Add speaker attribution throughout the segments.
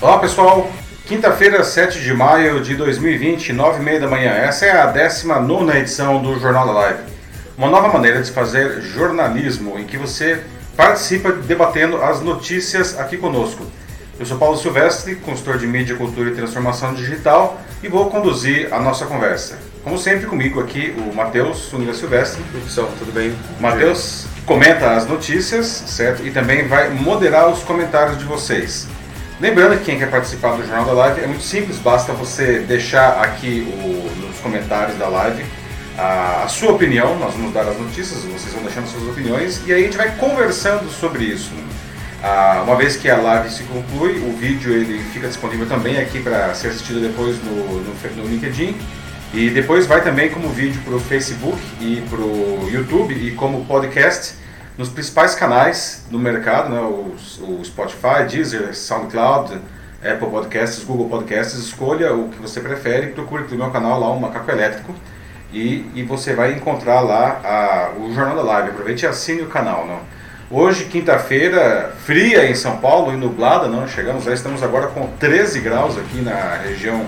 Speaker 1: Olá pessoal, quinta-feira, 7 de maio de 2020, 9 e meia da manhã. Essa é a 19 edição do Jornal da Live. Uma nova maneira de fazer jornalismo em que você participa debatendo as notícias aqui conosco. Eu sou Paulo Silvestre, consultor de mídia, cultura e transformação digital e vou conduzir a nossa conversa. Como sempre comigo aqui o Matheus Sunila Silvestre.
Speaker 2: Pessoal, tudo bem?
Speaker 1: Matheus comenta as notícias, certo? E também vai moderar os comentários de vocês. Lembrando que quem quer participar do Jornal da Live é muito simples, basta você deixar aqui o, nos comentários da live a, a, sua opinião, nós vamos dar as notícias, vocês vão deixando suas opiniões e aí a gente vai conversando sobre isso. Ah, uma vez que a live se conclui, o vídeo ele fica disponível também aqui para ser assistido depois no, no, no, LinkedIn e depois vai também como vídeo para o Facebook e para o YouTube e como podcast nos principais canais do mercado, né, o, o Spotify, Deezer, SoundCloud, Apple Podcasts, Google Podcasts, escolha o que você prefere, procure pelo meu canal lá, o Macaco Elétrico, e, e você vai encontrar lá a, o Jornal da Live. Aproveite e assine o canal. Não? Hoje, quinta-feira, fria em São Paulo e nublada, não? chegamos lá, estamos agora com 13 graus aqui na região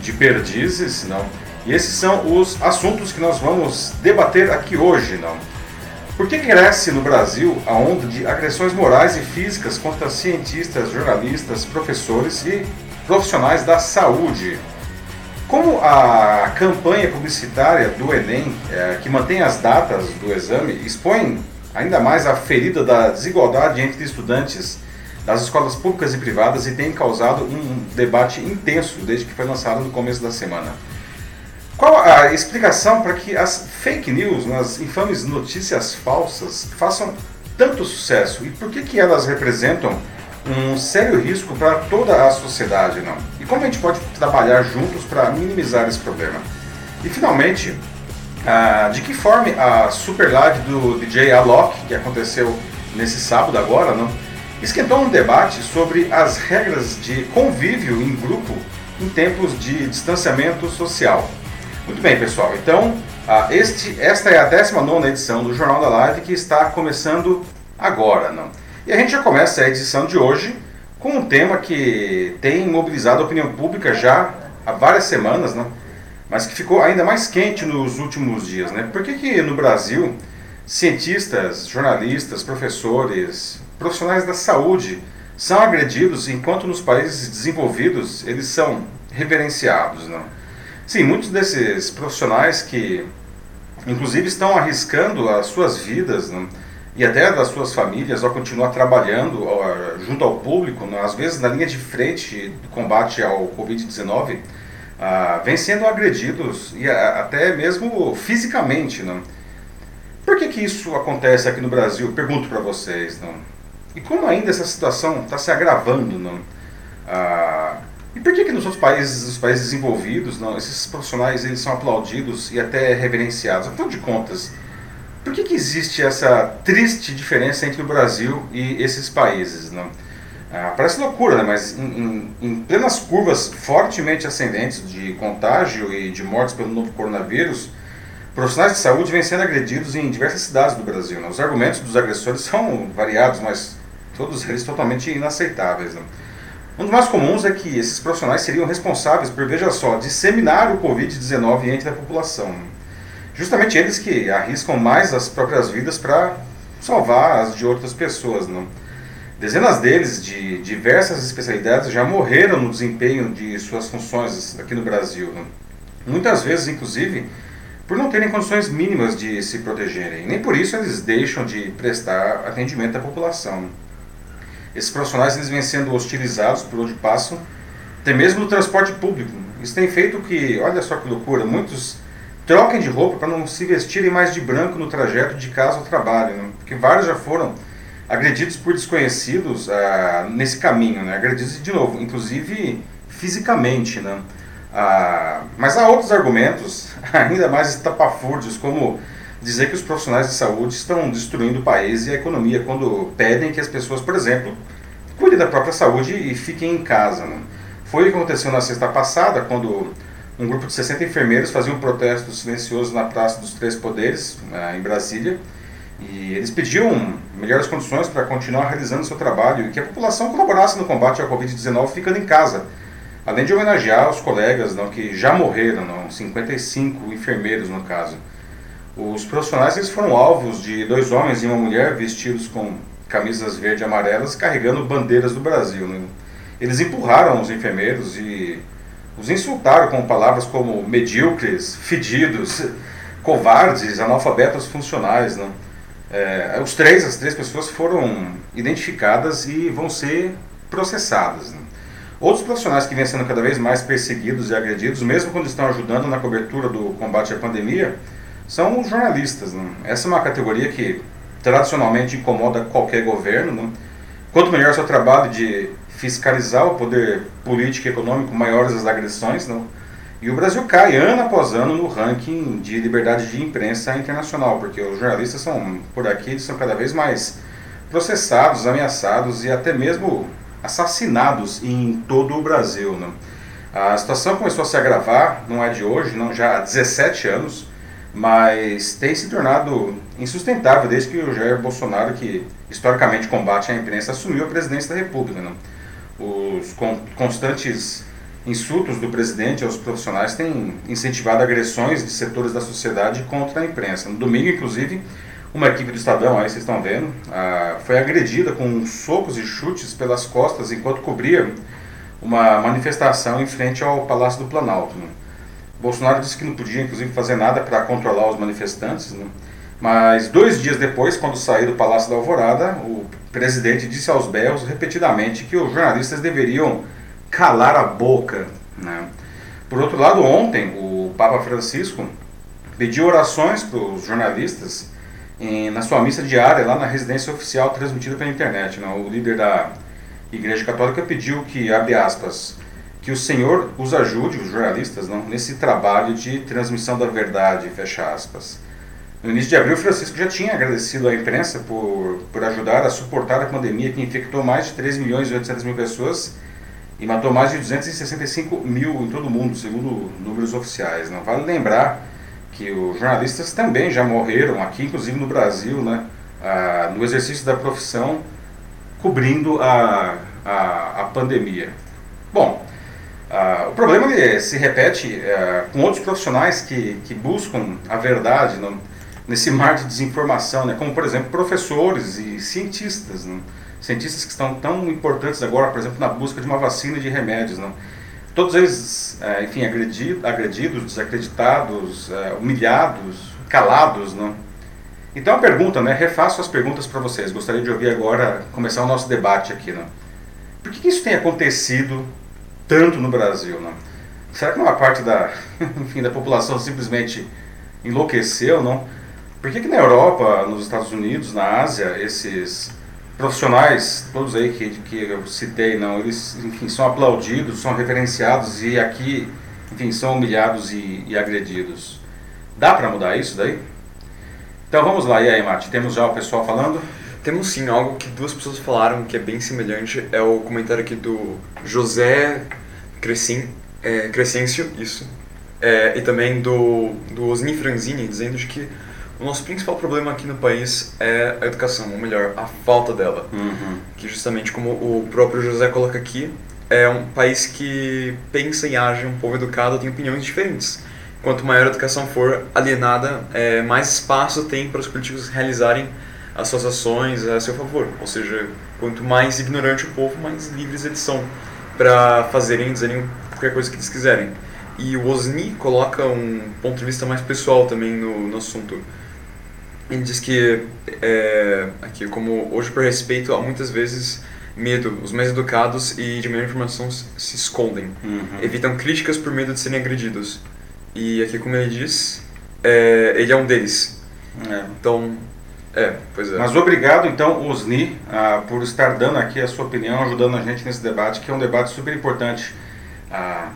Speaker 1: de Perdizes, não? e esses são os assuntos que nós vamos debater aqui hoje. não? Por que cresce no Brasil a onda de agressões morais e físicas contra cientistas, jornalistas, professores e profissionais da saúde? Como a campanha publicitária do Enem, é, que mantém as datas do exame, expõe ainda mais a ferida da desigualdade entre estudantes das escolas públicas e privadas e tem causado um debate intenso desde que foi lançado no começo da semana. Qual a explicação para que as fake news, as infames notícias falsas, façam tanto sucesso? E por que, que elas representam um sério risco para toda a sociedade? Não? E como a gente pode trabalhar juntos para minimizar esse problema? E finalmente, ah, de que forma a super live do DJ Alok, que aconteceu nesse sábado agora, não, esquentou um debate sobre as regras de convívio em grupo em tempos de distanciamento social. Muito bem, pessoal. Então, este, esta é a 19 edição do Jornal da Live que está começando agora. Não? E a gente já começa a edição de hoje com um tema que tem mobilizado a opinião pública já há várias semanas, não? mas que ficou ainda mais quente nos últimos dias. Né? Por que, que no Brasil cientistas, jornalistas, professores, profissionais da saúde são agredidos enquanto nos países desenvolvidos eles são reverenciados? Não? Sim, muitos desses profissionais que, inclusive, estão arriscando as suas vidas né, e até das suas famílias ao continuar trabalhando ó, junto ao público, né, às vezes na linha de frente do combate ao Covid-19, ah, vêm sendo agredidos e a, até mesmo fisicamente. Né? Por que, que isso acontece aqui no Brasil? Pergunto para vocês. Não? E como ainda essa situação está se agravando? Não? Ah, e por que, que nos países, os países desenvolvidos, não, esses profissionais eles são aplaudidos e até reverenciados? Afinal de contas, por que, que existe essa triste diferença entre o Brasil e esses países? Não? Ah, parece loucura, né? mas em, em, em, plenas curvas fortemente ascendentes de contágio e de mortes pelo novo coronavírus, profissionais de saúde vêm sendo agredidos em diversas cidades do Brasil. Né? Os argumentos dos agressores são variados, mas todos eles totalmente inaceitáveis. Né? Um dos mais comuns é que esses profissionais seriam responsáveis por, veja só, disseminar o Covid-19 entre a população. Justamente eles que arriscam mais as próprias vidas para salvar as de outras pessoas. Não? Dezenas deles, de diversas especialidades, já morreram no desempenho de suas funções aqui no Brasil. Não? Muitas vezes, inclusive, por não terem condições mínimas de se protegerem. Nem por isso eles deixam de prestar atendimento à população. Esses profissionais eles vêm sendo hostilizados por onde passam, até mesmo no transporte público. Isso tem feito que, olha só que loucura, muitos troquem de roupa para não se vestirem mais de branco no trajeto de casa ao trabalho, né? porque vários já foram agredidos por desconhecidos ah, nesse caminho, né? agredidos de novo, inclusive fisicamente. Né? Ah, mas há outros argumentos, ainda mais estapafúrdios, como dizer que os profissionais de saúde estão destruindo o país e a economia quando pedem que as pessoas, por exemplo, cuidem da própria saúde e fiquem em casa. Né? Foi o que aconteceu na sexta passada, quando um grupo de 60 enfermeiros fazia um protesto silencioso na Praça dos Três Poderes, em Brasília, E eles pediam melhores condições para continuar realizando seu trabalho e que a população colaborasse no combate ao Covid-19 ficando em casa. Além de homenagear os colegas não, que já morreram, não, 55 enfermeiros no caso. Os profissionais eles foram alvos de dois homens e uma mulher vestidos com camisas verde e amarelas carregando bandeiras do Brasil. Né? Eles empurraram os enfermeiros e os insultaram com palavras como medíocres, fedidos, covardes, analfabetos funcionais. Né? É, os três, as três pessoas foram identificadas e vão ser processadas. Né? Outros profissionais que vêm sendo cada vez mais perseguidos e agredidos, mesmo quando estão ajudando na cobertura do combate à pandemia, são os jornalistas. Né? Essa é uma categoria que tradicionalmente incomoda qualquer governo. Né? Quanto melhor seu trabalho de fiscalizar o poder político e econômico, maiores as agressões. Não? E o Brasil cai ano após ano no ranking de liberdade de imprensa internacional, porque os jornalistas são, por aqui, são cada vez mais processados, ameaçados e até mesmo assassinados em todo o Brasil. Não? A situação começou a se agravar, não é de hoje, não já há 17 anos, mas tem se tornado insustentável desde que o Jair Bolsonaro, que historicamente combate a imprensa, assumiu a presidência da República. Não? Os constantes insultos do presidente aos profissionais têm incentivado agressões de setores da sociedade contra a imprensa. No domingo, inclusive, uma equipe do Estadão, aí vocês estão vendo, foi agredida com socos e chutes pelas costas enquanto cobria uma manifestação em frente ao Palácio do Planalto. Né? Bolsonaro disse que não podia, inclusive, fazer nada para controlar os manifestantes. Né? Mas dois dias depois, quando saiu do Palácio da Alvorada, o presidente disse aos berros repetidamente que os jornalistas deveriam calar a boca. Né? Por outro lado, ontem o Papa Francisco pediu orações para os jornalistas em, na sua missa diária lá na residência oficial transmitida pela internet. Né? O líder da Igreja Católica pediu que, abre aspas, que o Senhor os ajude, os jornalistas, não, nesse trabalho de transmissão da verdade, fecha aspas. No início de abril, Francisco já tinha agradecido à imprensa por, por ajudar a suportar a pandemia que infectou mais de 3 milhões e 800 mil pessoas e matou mais de 265 mil em todo o mundo, segundo números oficiais. Não vale lembrar que os jornalistas também já morreram aqui, inclusive no Brasil, né, ah, no exercício da profissão, cobrindo a, a, a pandemia. Bom, ah, o problema se repete ah, com outros profissionais que, que buscam a verdade. Não, nesse mar de desinformação, né? como por exemplo professores e cientistas, né? cientistas que estão tão importantes agora, por exemplo, na busca de uma vacina e de remédios. Né? Todos eles, é, enfim, agredidos, agredidos desacreditados, é, humilhados, calados. Né? Então a pergunta, né? refaço as perguntas para vocês, gostaria de ouvir agora, começar o nosso debate aqui. Né? Por que, que isso tem acontecido tanto no Brasil? Né? Será que uma parte da, enfim, da população simplesmente enlouqueceu, não? Por que, que na Europa, nos Estados Unidos, na Ásia, esses profissionais, todos aí que, que eu citei, não, eles, enfim, são aplaudidos, são referenciados e aqui, enfim, são humilhados e, e agredidos. Dá para mudar isso daí? Então vamos lá, e aí, Mate, temos já o pessoal falando?
Speaker 2: Temos sim, algo que duas pessoas falaram que é bem semelhante, é o comentário aqui do José Crescin, é, Crescêncio, isso, é, e também do, do Osni Franzini, dizendo de que o nosso principal problema aqui no país é a educação, ou melhor, a falta dela. Uhum. Que justamente como o próprio José coloca aqui, é um país que pensa e age, um povo educado tem opiniões diferentes. Quanto maior a educação for alienada, é, mais espaço tem para os políticos realizarem as suas ações a seu favor. Ou seja, quanto mais ignorante o povo, mais livres eles são para fazerem dizerem qualquer coisa que eles quiserem. E o Osni coloca um ponto de vista mais pessoal também no, no assunto ele diz que, é, aqui, como hoje por respeito, há muitas vezes medo. Os mais educados e de melhor informação se escondem. Uhum. Evitam críticas por medo de serem agredidos. E aqui, como ele diz, é, ele é um deles. É. Então, é, pois é.
Speaker 1: Mas obrigado, então, Osni, ah, por estar dando aqui a sua opinião, ajudando a gente nesse debate, que é um debate super importante. Ah,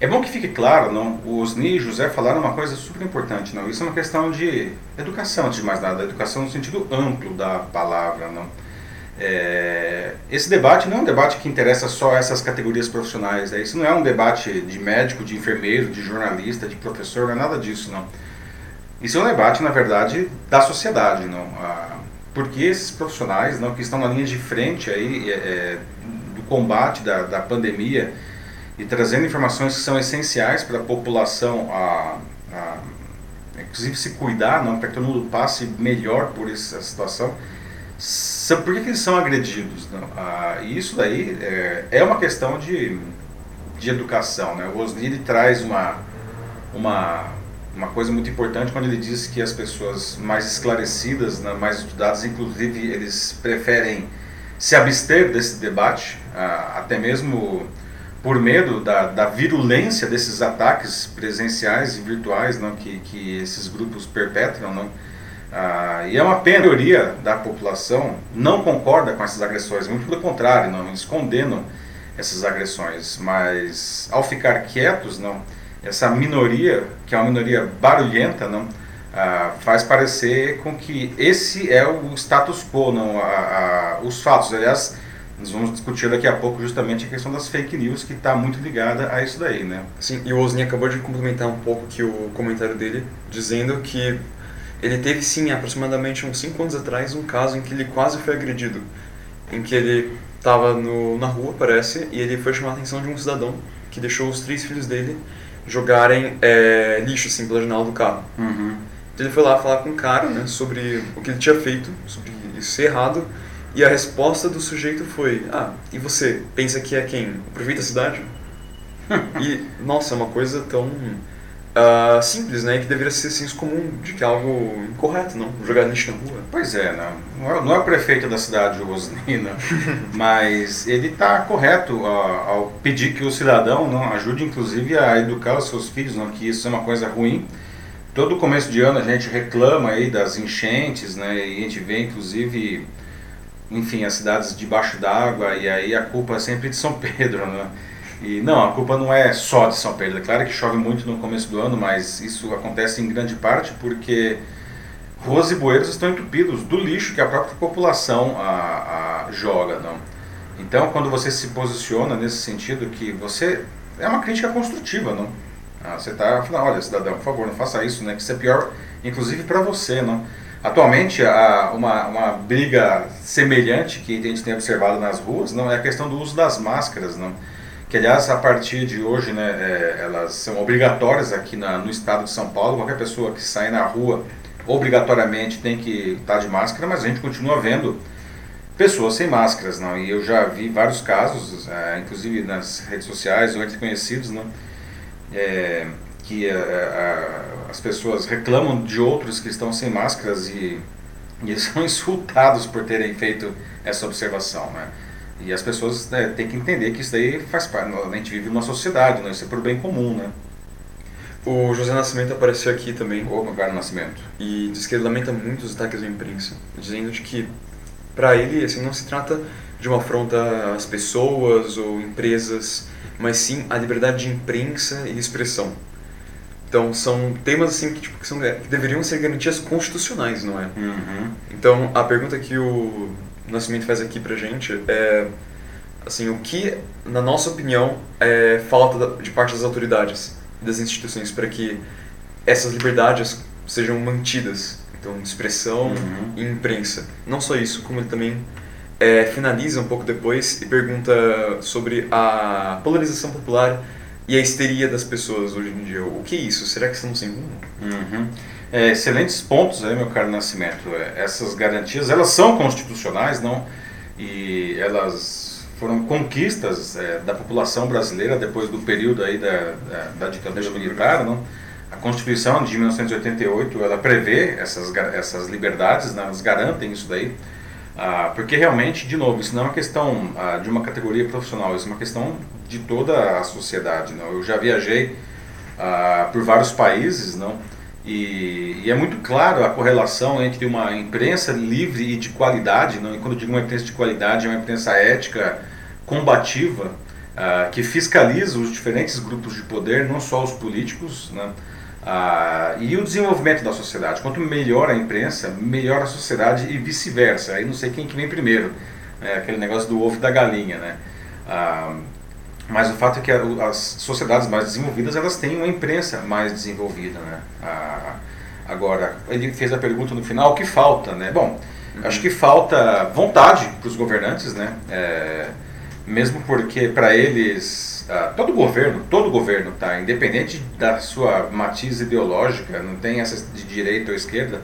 Speaker 1: é bom que fique claro, não? O Osni e José falaram uma coisa super importante, não? Isso é uma questão de educação, antes de mais nada, educação no sentido amplo da palavra, não? É, esse debate não é um debate que interessa só essas categorias profissionais, né? isso não é um debate de médico, de enfermeiro, de jornalista, de professor, não é nada disso, não. Isso é um debate, na verdade, da sociedade, não? Porque esses profissionais, não, que estão na linha de frente aí é, é, do combate da, da pandemia e trazendo informações que são essenciais para a população, a, a, inclusive se cuidar, não, para que todo mundo passe melhor por essa situação. Por que, que eles são agredidos? Não? Ah, isso daí é, é uma questão de, de educação. Né? O Osni traz uma, uma uma coisa muito importante quando ele diz que as pessoas mais esclarecidas, né, mais estudadas, inclusive, eles preferem se abster desse debate, ah, até mesmo por medo da, da virulência desses ataques presenciais e virtuais não, que, que esses grupos perpetram. Não? Ah, e é uma pena, a maioria da população não concorda com essas agressões, muito pelo contrário, não, eles condenam essas agressões, mas ao ficar quietos, não essa minoria, que é uma minoria barulhenta, não, ah, faz parecer com que esse é o status quo, não, a, a, os fatos. Aliás, nós vamos discutir daqui a pouco justamente a questão das fake news, que está muito ligada a isso daí, né?
Speaker 2: Sim, e o Osni acabou de complementar um pouco que o comentário dele, dizendo que ele teve sim, aproximadamente uns 5 anos atrás, um caso em que ele quase foi agredido, em que ele estava na rua, parece, e ele foi chamar a atenção de um cidadão que deixou os três filhos dele jogarem é, lixo assim pela janela do carro.
Speaker 1: Uhum.
Speaker 2: Então ele foi lá falar com o cara né, sobre o que ele tinha feito, sobre isso ser errado, e a resposta do sujeito foi: Ah, e você pensa que é quem? O prefeito da cidade? e, nossa, é uma coisa tão uh, simples, né? Que deveria ser senso comum de que é algo incorreto, não? Jogar lixo na rua.
Speaker 1: Pois é, não, não, é, não é o prefeito da cidade de Rosnina, mas ele está correto uh, ao pedir que o cidadão não ajude, inclusive, a educar os seus filhos, não? Que isso é uma coisa ruim. Todo começo de ano a gente reclama aí das enchentes, né? E a gente vê, inclusive, enfim, as cidades debaixo d'água, e aí a culpa é sempre de São Pedro, né? E não, a culpa não é só de São Pedro. É claro que chove muito no começo do ano, mas isso acontece em grande parte porque ruas e bueiros estão entupidos do lixo que a própria população a, a joga, não. Então, quando você se posiciona nesse sentido que você é uma crítica construtiva, não? Ah, você está falando, olha, cidadão, por favor, não faça isso, né? Que isso é pior, inclusive para você, não? Atualmente, a, uma, uma briga semelhante que a gente tem observado nas ruas, não é a questão do uso das máscaras, não? Que aliás a partir de hoje né, é, elas são obrigatórias aqui na, no estado de São Paulo, qualquer pessoa que sai na rua obrigatoriamente tem que estar de máscara, mas a gente continua vendo pessoas sem máscaras, não? E eu já vi vários casos, é, inclusive nas redes sociais ou entre conhecidos, não? É, que é, é, as pessoas reclamam de outros que estão sem máscaras e, e são insultados por terem feito essa observação, né? E as pessoas né, têm que entender que isso daí faz parte. A gente vive numa sociedade, né? isso é por bem comum, né?
Speaker 2: O José Nascimento apareceu aqui também.
Speaker 1: O Magaro Nascimento.
Speaker 2: E diz que ele lamenta muito os ataques da imprensa, dizendo de que, para ele, assim, não se trata de uma afronta às pessoas ou empresas, mas sim a liberdade de imprensa e expressão. Então, são temas assim que, tipo, que, são, que deveriam ser garantias constitucionais, não é?
Speaker 1: Uhum.
Speaker 2: Então, a pergunta que o Nascimento faz aqui pra gente é assim, o que, na nossa opinião, é falta de parte das autoridades e das instituições para que essas liberdades sejam mantidas. Então, expressão
Speaker 1: uhum.
Speaker 2: e imprensa. Não só isso, como ele também é, finaliza um pouco depois e pergunta sobre a polarização popular e a histeria das pessoas hoje em dia. O que é isso? Será que estamos sem rumo?
Speaker 1: Uhum. É, excelentes pontos aí, meu caro Nascimento. É, essas garantias, elas são constitucionais, não? E elas foram conquistas é, da população brasileira depois do período aí da, da, da ditadura militar, não? A Constituição de 1988, ela prevê essas, essas liberdades, né? elas garantem isso daí. Ah, porque realmente, de novo, isso não é uma questão ah, de uma categoria profissional, isso é uma questão de toda a sociedade. Não? Eu já viajei ah, por vários países, não? E, e, é muito claro a correlação entre uma imprensa livre e de qualidade, não? e quando eu digo uma imprensa de qualidade, é uma imprensa ética, combativa, uh, que fiscaliza os diferentes grupos de poder, não só os políticos, né? uh, e o desenvolvimento da sociedade. Quanto melhor a imprensa, melhor a sociedade e vice-versa. Aí não sei quem que vem primeiro, né? aquele negócio do ovo e da galinha. Né? Uh, mas o fato é que as sociedades mais desenvolvidas elas têm uma imprensa mais desenvolvida, né? A, Agora, ele fez a pergunta no final, o que falta, né? Bom, uhum. acho que falta vontade para os governantes, né? É, mesmo porque para eles, ah, todo governo, todo governo, tá? Independente da sua matiz ideológica, não tem essa de direita ou esquerda,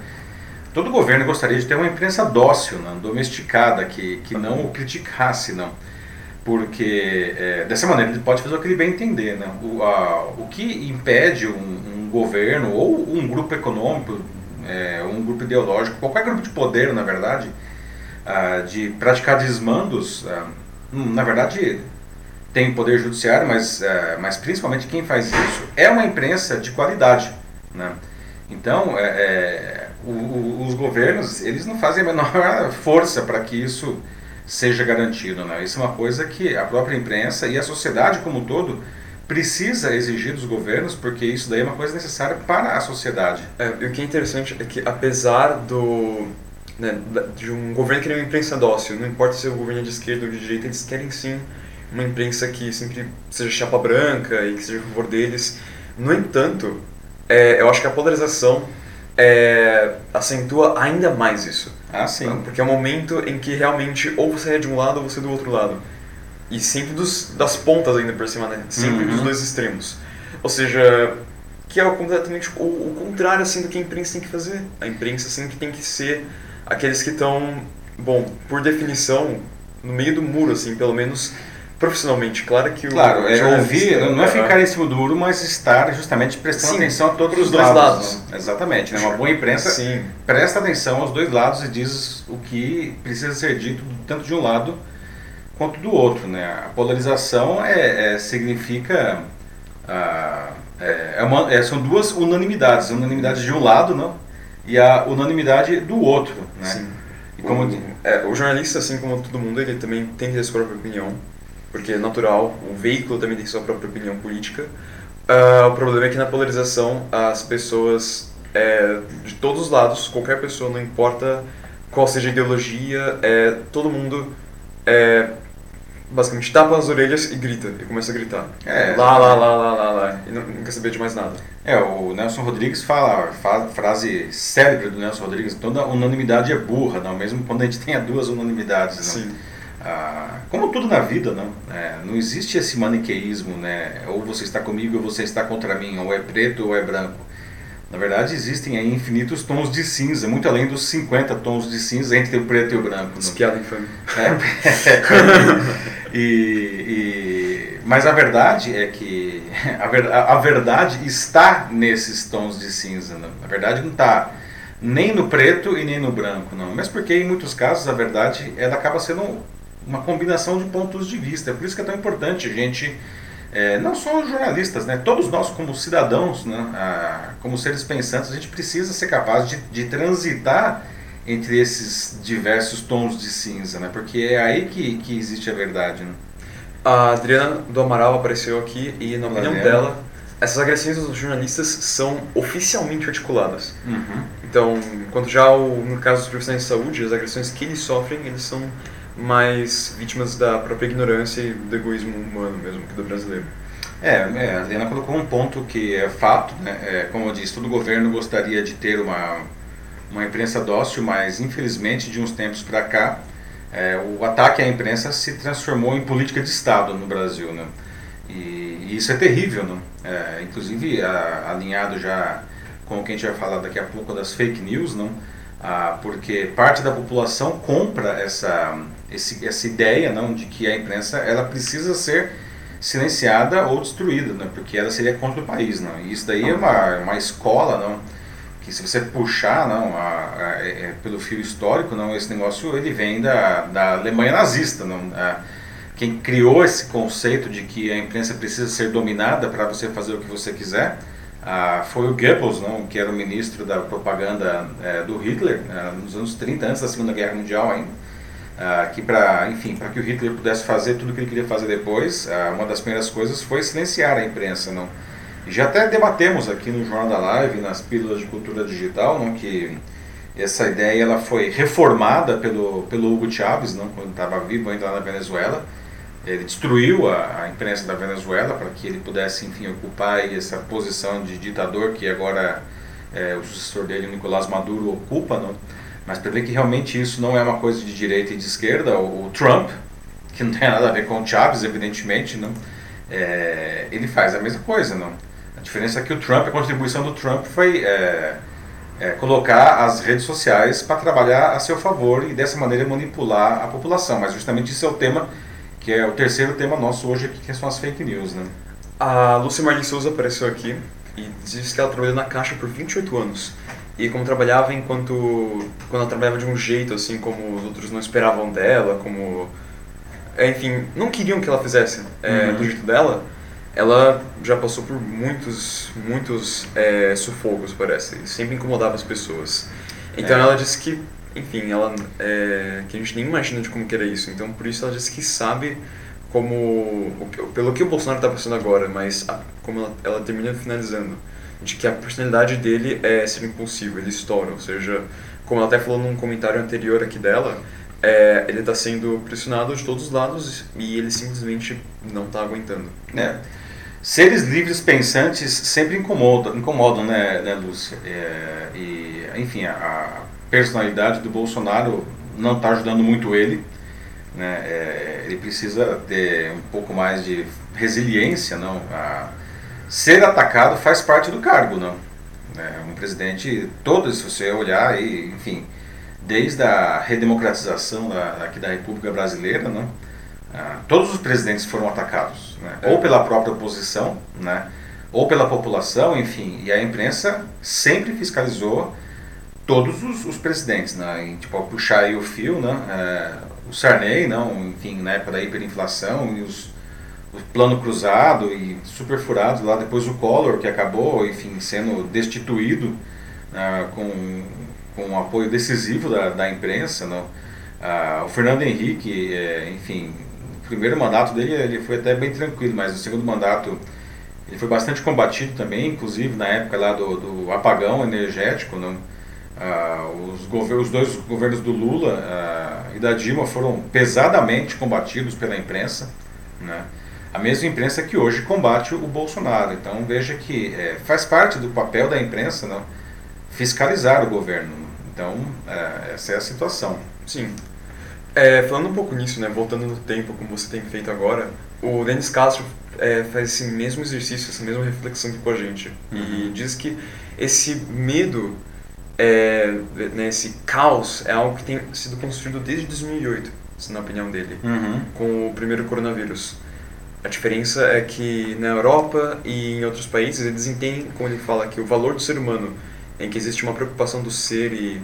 Speaker 1: todo governo gostaria de ter uma imprensa dócil, não? domesticada, que, que não o criticasse, não porque é, dessa maneira ele pode fazer o que ele bem entender. Né? O, a, o que impede um, um, governo ou um grupo econômico, é, um grupo ideológico, qualquer grupo de poder, na verdade, ah, de praticar desmandos, ah, hum, na verdade tem poder judiciário, mas, ah, mas principalmente quem faz isso é uma imprensa de qualidade. Né? Então, é, é o, o, os governos eles não fazem a menor força para que isso seja garantido. Né? Isso é uma coisa que a própria imprensa e a sociedade como um todo precisa exigir dos governos, porque isso daí é uma coisa necessária para a sociedade.
Speaker 2: É, e o que é interessante é que apesar do né, de um governo que nem uma imprensa dócil, não importa se o governo é de esquerda ou de direita, eles querem sim uma imprensa que sempre seja chapa branca e que seja a favor deles. No entanto, é, eu acho que a polarização é, acentua ainda mais isso.
Speaker 1: Ah, sim.
Speaker 2: Porque é um momento em que realmente ou você é de um lado ou você é do outro lado. E sempre dos, das pontas ainda por cima, né? Sempre uhum. dos dois extremos. Ou seja, que é completamente o, o, contrário assim do que a imprensa tem que fazer. A imprensa sempre tem que ser aqueles que estão, bom, por definição, no meio do muro, assim, pelo menos profissionalmente. Claro que o.
Speaker 1: Claro, é ouvir, não é ficar em cima do muro, mas estar justamente prestando Sim, atenção a todos os dois lados. lados. Né? Exatamente. Né? Uma boa imprensa Sim. presta atenção aos dois lados e diz o que precisa ser dito, tanto de um lado quanto do outro. Né? A polarização é, é significa. Ah, é, é uma, é, são duas unanimidades. A unanimidade de um lado não, e a unanimidade do outro. Né? Sim.
Speaker 2: E como, o, é, o jornalista, assim como todo mundo, ele também tem que ter sua própria opinião porque é natural, o veículo também tem sua própria opinião política. Uh, o problema é que na polarização as pessoas é, de todos os lados, qualquer pessoa, não importa qual seja a ideologia, é, todo mundo é, basicamente tapa as orelhas e grita, e começa a gritar. É, lá, lá, lá, lá, lá, lá, e não, não quer saber de mais nada.
Speaker 1: É, o Nelson Rodrigues fala, fala frase célebre do Nelson Rodrigues, toda unanimidade é burra, não, mesmo quando a gente tenha duas unanimidades. Não.
Speaker 2: Sim.
Speaker 1: Ah, como tudo na vida, não, é, não existe esse maniqueísmo, né? Ou você está comigo ou você está contra mim, ou é preto ou é branco. Na verdade, existem aí infinitos tons de cinza, muito além dos 50 tons de cinza entre o preto e o branco.
Speaker 2: Espiada infame.
Speaker 1: É, e, e, mas a verdade é que a, ver, a, verdade está nesses tons de cinza. Não? A verdade não está nem no preto e nem no branco, não. Mas porque em muitos casos a verdade ela acaba sendo uma combinação de pontos de vista. É por isso que é tão importante a gente, é, não só os jornalistas, né, todos nós como cidadãos, né, a, como seres pensantes, a gente precisa ser capaz de, de transitar entre esses diversos tons de cinza, né, porque é aí que, que existe a verdade. Né?
Speaker 2: A Adriana do Amaral apareceu aqui e, na opinião dela, essas agressões dos jornalistas são oficialmente articuladas.
Speaker 1: Uhum.
Speaker 2: Então, enquanto já o, no caso dos profissionais de saúde, as agressões que eles sofrem, eles são mais vítimas da própria ignorância e do egoísmo humano mesmo, que do brasileiro.
Speaker 1: É, é, a Helena colocou um ponto que é fato, né? É, como eu disse, todo governo gostaria de ter uma, uma imprensa dócil, mas infelizmente de uns tempos para cá, é, o ataque à imprensa se transformou em política de Estado no Brasil, né? E, e isso é terrível, né? É, inclusive a, alinhado já com o que a gente vai falar daqui a pouco das fake news, não? Ah, porque parte da população compra essa, esse, essa ideia não, de que a imprensa ela precisa ser silenciada ou destruída, né, porque ela seria contra o país. Não. E isso daí é uma, uma escola não, que se você puxar não, a, a, é, é, pelo fio histórico, não, esse negócio ele vem da, da Alemanha nazista. Não, a, quem criou esse conceito de que a imprensa precisa ser dominada para você fazer o que você quiser foi o Goebbels, não, que era o ministro da propaganda é, do Hitler, é, nos anos 30, antes da Segunda Guerra Mundial ainda, ah, que para enfim, para que o Hitler pudesse fazer tudo o que ele queria fazer depois, ah, uma das primeiras coisas foi silenciar a imprensa, não. Já até debatemos aqui no Jornal da Live, nas pílulas de cultura digital, não, que essa ideia ela foi reformada pelo, pelo Hugo Chávez, não, quando estava vivo ainda lá na Venezuela, ele destruiu a, a imprensa da Venezuela para que ele pudesse, enfim, ocupar essa posição de ditador que agora é, o sucessor dele, Nicolás Maduro, ocupa, não? Mas para ver que realmente isso não é uma coisa de direita e de esquerda, o, o Trump, que não tem nada a ver com o Chaves, evidentemente, não? É, ele faz a mesma coisa. Não? A diferença é que o Trump, a contribuição do Trump foi é, é, colocar as redes sociais para trabalhar a seu favor e dessa maneira manipular a população. Mas justamente isso é o tema, que é o terceiro tema nosso hoje aqui, que são as fake news. Né?
Speaker 2: A Lucy Marlin Souza apareceu aqui e disse que ela trabalhou na Caixa por 28 anos. E como trabalhava enquanto... Quando ela trabalhava de um jeito, assim, como os outros não esperavam dela, como... Enfim, não queriam que ela fizesse é, uhum. do jeito dela, ela já passou por muitos, muitos é, sufocos, parece. Sempre incomodava as pessoas. Então é. ela disse que, enfim, ela, é, que a gente nem imagina de como que era isso. Então por isso ela disse que sabe como pelo que o Bolsonaro está passando agora, mas como ela, ela, termina finalizando, de que a personalidade dele é ser impulsivo, ele estoura, ou seja, como ela até falou num comentário anterior aqui dela, é, ele está sendo pressionado de todos os lados e ele simplesmente não está aguentando.
Speaker 1: É. Seres livres pensantes sempre incomodam, incomodam né, né Lúcia? É, e, enfim, a, a personalidade do Bolsonaro não está ajudando muito ele né? É, ele precisa ter um pouco mais de resiliência, não? A, ser atacado faz parte do cargo, não? É, um presidente, todo, se você olhar aí, enfim, desde a redemocratização da, aqui da República Brasileira, não? Ah, todos os presidentes foram atacados, né? ou pela própria oposição, né? ou pela população, enfim, e a imprensa sempre fiscalizou todos os, os presidentes, né? E, tipo, puxar aí o fio, né? É, o Sarney, não, enfim, na época da hiperinflação e os, plano cruzado e super furados lá, depois o Collor, que acabou, enfim, sendo destituído uh, com, com um apoio decisivo da, da imprensa, não? Uh, o Fernando Henrique, é, enfim, o primeiro mandato dele ele foi até bem tranquilo, mas o segundo mandato ele foi bastante combatido também, inclusive na época lá do, do apagão energético, não? Ah, os, os, dois governos do Lula ah, e da Dilma foram pesadamente combatidos pela imprensa, né? A mesma imprensa que hoje combate o Bolsonaro. Então veja que é, faz parte do papel da imprensa não? fiscalizar o governo. Então é, essa é a situação.
Speaker 2: Sim. É, falando um pouco nisso, né, voltando no tempo, como você tem feito agora, o Denis Castro é, faz esse mesmo exercício, essa mesma reflexão aqui com a gente. Uhum. E diz que esse medo é, né, esse caos é algo que tem sido construído desde 2008, na opinião dele,
Speaker 1: uhum.
Speaker 2: com o primeiro coronavírus. A diferença é que na Europa e em outros países eles entendem, como ele fala, que o valor do ser humano, em que existe uma preocupação do ser e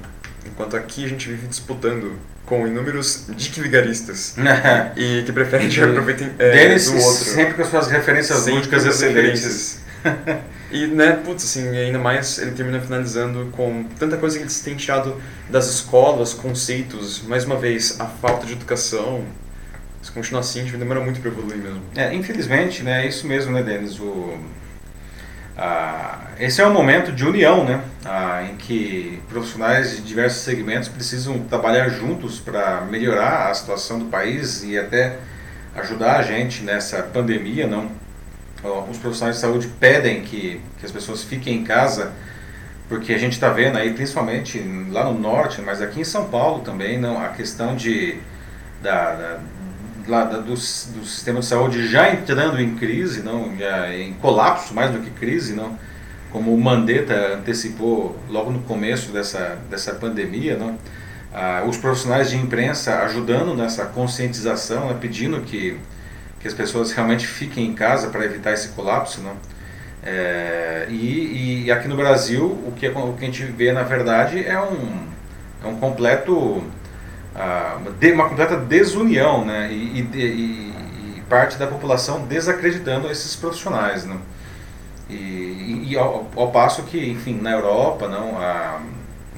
Speaker 2: enquanto aqui a gente vive disputando com inúmeros dick vigaristas e que preferem que aproveitem é, do outro.
Speaker 1: sempre com as suas referências lúdicas excelentes.
Speaker 2: E, né, putz, assim, ainda mais ele termina finalizando com tanta coisa que eles têm tirado das escolas, conceitos, mais uma vez, a falta de educação. Se continuar assim, a gente vai demorar muito para evoluir mesmo.
Speaker 1: É, infelizmente, né, é isso mesmo, né, Denis? O, ah, esse é um momento de união, né, ah, em que profissionais de diversos segmentos precisam trabalhar juntos para melhorar a situação do país e até ajudar a gente nessa pandemia, não? os profissionais de saúde pedem que, que as pessoas fiquem em casa, porque a gente está vendo aí, principalmente lá no norte, mas aqui em São Paulo também, não, a questão de, da, da, lá, do, do sistema de saúde já entrando em crise, não, já em colapso mais do que crise, não, como o Mandetta antecipou logo no começo dessa, dessa pandemia, não, ah, os profissionais de imprensa ajudando nessa conscientização, né, pedindo que que as pessoas realmente fiquem em casa para evitar esse colapso, não? É, e, e, aqui no Brasil o que, o que a gente vê na verdade é um, é um completo uma completa desunião né? e, e, e, parte da população desacreditando esses profissionais né? e, ao, ao, passo que enfim na Europa não a,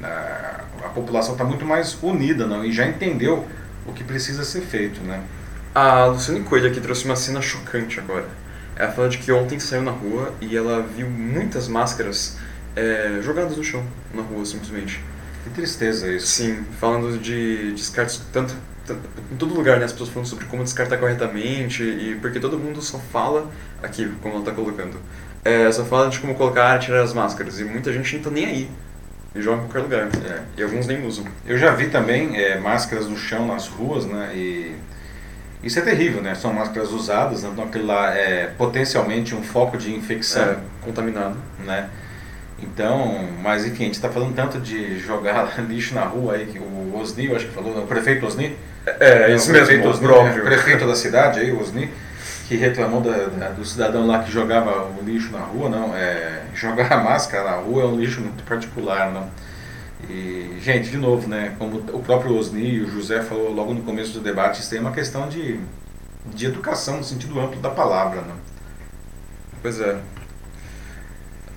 Speaker 1: a, a população está muito mais unida não e já entendeu o que precisa ser feito né
Speaker 2: a Luciane Coelho aqui trouxe uma cena chocante agora. Ela fala de que ontem saiu na rua e ela viu muitas máscaras é, jogadas no chão, na rua, simplesmente.
Speaker 1: Que tristeza isso.
Speaker 2: Sim, falando de descartes tanto em todo lugar, né, as pessoas falando sobre como descartar corretamente, e porque todo mundo só fala, aqui, como ela está colocando, é, só fala de como colocar e tirar as máscaras, e muita gente não tá nem aí. E joga em qualquer lugar. É. E alguns nem usam.
Speaker 1: Eu já vi também é, máscaras no chão, nas ruas, né? E isso é terrível, né? São máscaras usadas, né? então aquilo lá é potencialmente um foco de infecção. É,
Speaker 2: contaminado.
Speaker 1: Né? Então, mas enfim, a gente está falando tanto de jogar lixo na rua aí, que o Osni, eu acho que falou, não, o prefeito Osni?
Speaker 2: É, é isso mesmo, prefeito, Osni,
Speaker 1: próprio. prefeito da cidade aí, o Osni, que reclamou da, da, do cidadão lá que jogava o lixo na rua, não, é, jogar a máscara na rua é um lixo muito particular, não. E, gente, de novo, né, como o próprio Osni e o José falou logo no começo do debate, isso tem uma questão de, de educação no sentido amplo da palavra, não.
Speaker 2: Pois é.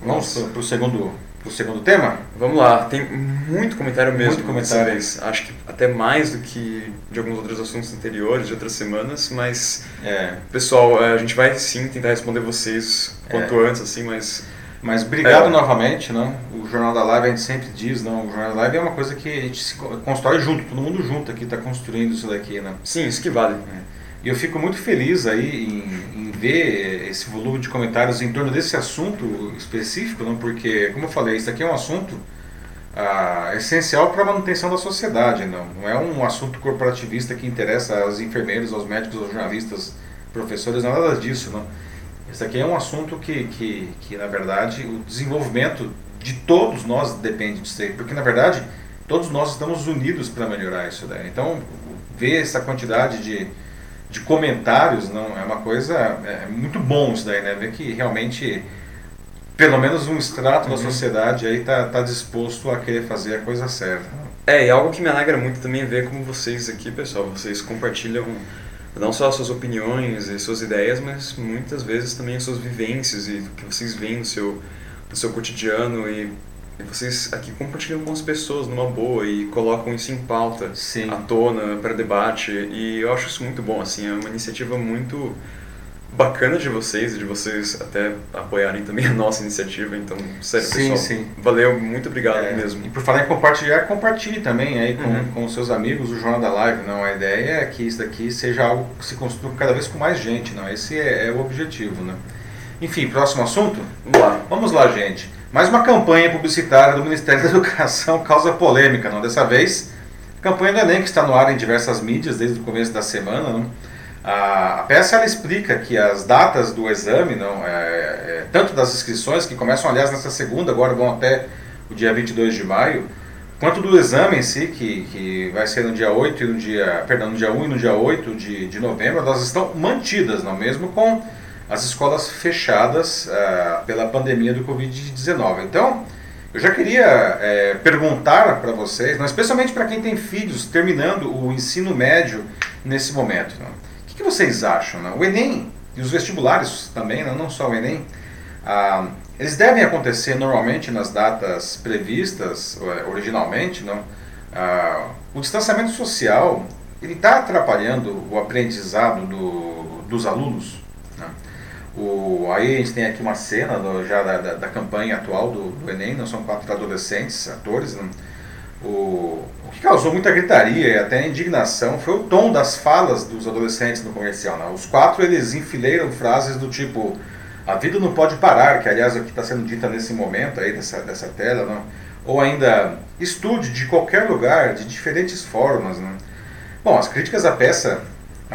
Speaker 1: Vamos para o segundo, pro segundo tema?
Speaker 2: Vamos lá, tem muito comentário mesmo. Muito comentário. Acho que até mais do que de alguns outros assuntos anteriores, de outras semanas, mas é. pessoal, a gente vai sim tentar responder vocês quanto é. antes, assim, mas.
Speaker 1: Mas obrigado é. novamente, né? O Jornal da Live a gente sempre diz, não, o Jornal da Live é uma coisa que a gente se constrói junto, todo mundo junto aqui está construindo isso daqui, né?
Speaker 2: Sim, isso que vale.
Speaker 1: É. E eu fico muito feliz aí em, ver esse volume de comentários em torno desse assunto específico, não? porque, como eu falei, isso aqui é um assunto ah, essencial para a manutenção da sociedade, não? não é um assunto corporativista que interessa aos enfermeiros, aos médicos, aos jornalistas, professores, nada disso. Não? Isso aqui é um assunto que, que, que, na verdade, o desenvolvimento de todos nós depende disso aí, porque, na verdade, todos nós estamos unidos para melhorar isso daí. Então, ver essa quantidade de de comentários, não é uma coisa é, é muito bom isso daí, né? Ver que realmente pelo menos um extrato uhum. da sociedade aí tá, tá disposto a querer fazer a coisa certa.
Speaker 2: É, e algo que me alegra muito também é ver como vocês aqui, pessoal, vocês compartilham não só as suas opiniões e suas ideias, mas muitas vezes também as suas vivências e o que vocês veem no seu, no seu cotidiano e vocês aqui compartilham com as pessoas numa boa e colocam isso em pauta,
Speaker 1: Sim.
Speaker 2: à tona, para debate. E eu acho isso muito bom, assim, é uma iniciativa muito bacana de vocês e de vocês até apoiarem também a nossa iniciativa. Então, sério, sim, pessoal, sim. valeu, muito obrigado é, mesmo.
Speaker 1: E por falar em compartilhar, compartilhe também aí com, uhum. com seus amigos o Jornal da Live. Não, a ideia é que isso daqui seja algo que se construa cada vez com mais gente. Não, esse é, é o objetivo, né? Enfim, próximo assunto?
Speaker 2: Vamos lá.
Speaker 1: Vamos lá, gente. Mais uma campanha publicitária do Ministério da Educação causa polêmica, não? Dessa vez, a campanha do Enem, que está no ar em diversas mídias desde o começo da semana. Não? A, peça ela explica que as datas do exame, não, é, é, tanto das inscrições, que começam, aliás, nessa segunda, agora vão até o dia 22 de maio, quanto do exame em si, que, que vai ser no dia 8 e no dia, perdão, no dia 1 e no dia 8 de, de novembro, elas estão mantidas, não mesmo com as escolas fechadas uh, pela pandemia do Covid-19. Então, eu já queria é, perguntar para vocês, especialmente para quem tem filhos terminando o ensino médio nesse momento, não? o que, que, vocês acham? Não? O Enem e os vestibulares também, não, não só o Enem, ah, eles devem acontecer normalmente nas datas previstas originalmente, não? Ah, o distanciamento social ele está atrapalhando o aprendizado do, dos alunos? O, aí a gente tem aqui uma cena do, já da, da, da, campanha atual do, do Enem, não são quatro adolescentes, atores. Né? O, o que causou muita gritaria e até indignação foi o tom das falas dos adolescentes no comercial. Né? Os quatro eles enfileiram frases do tipo a vida não pode parar, que aliás é o que está sendo dita nesse momento aí dessa, dessa tela, não? ou ainda estude de qualquer lugar, de diferentes formas. Né? Bom, as críticas à peça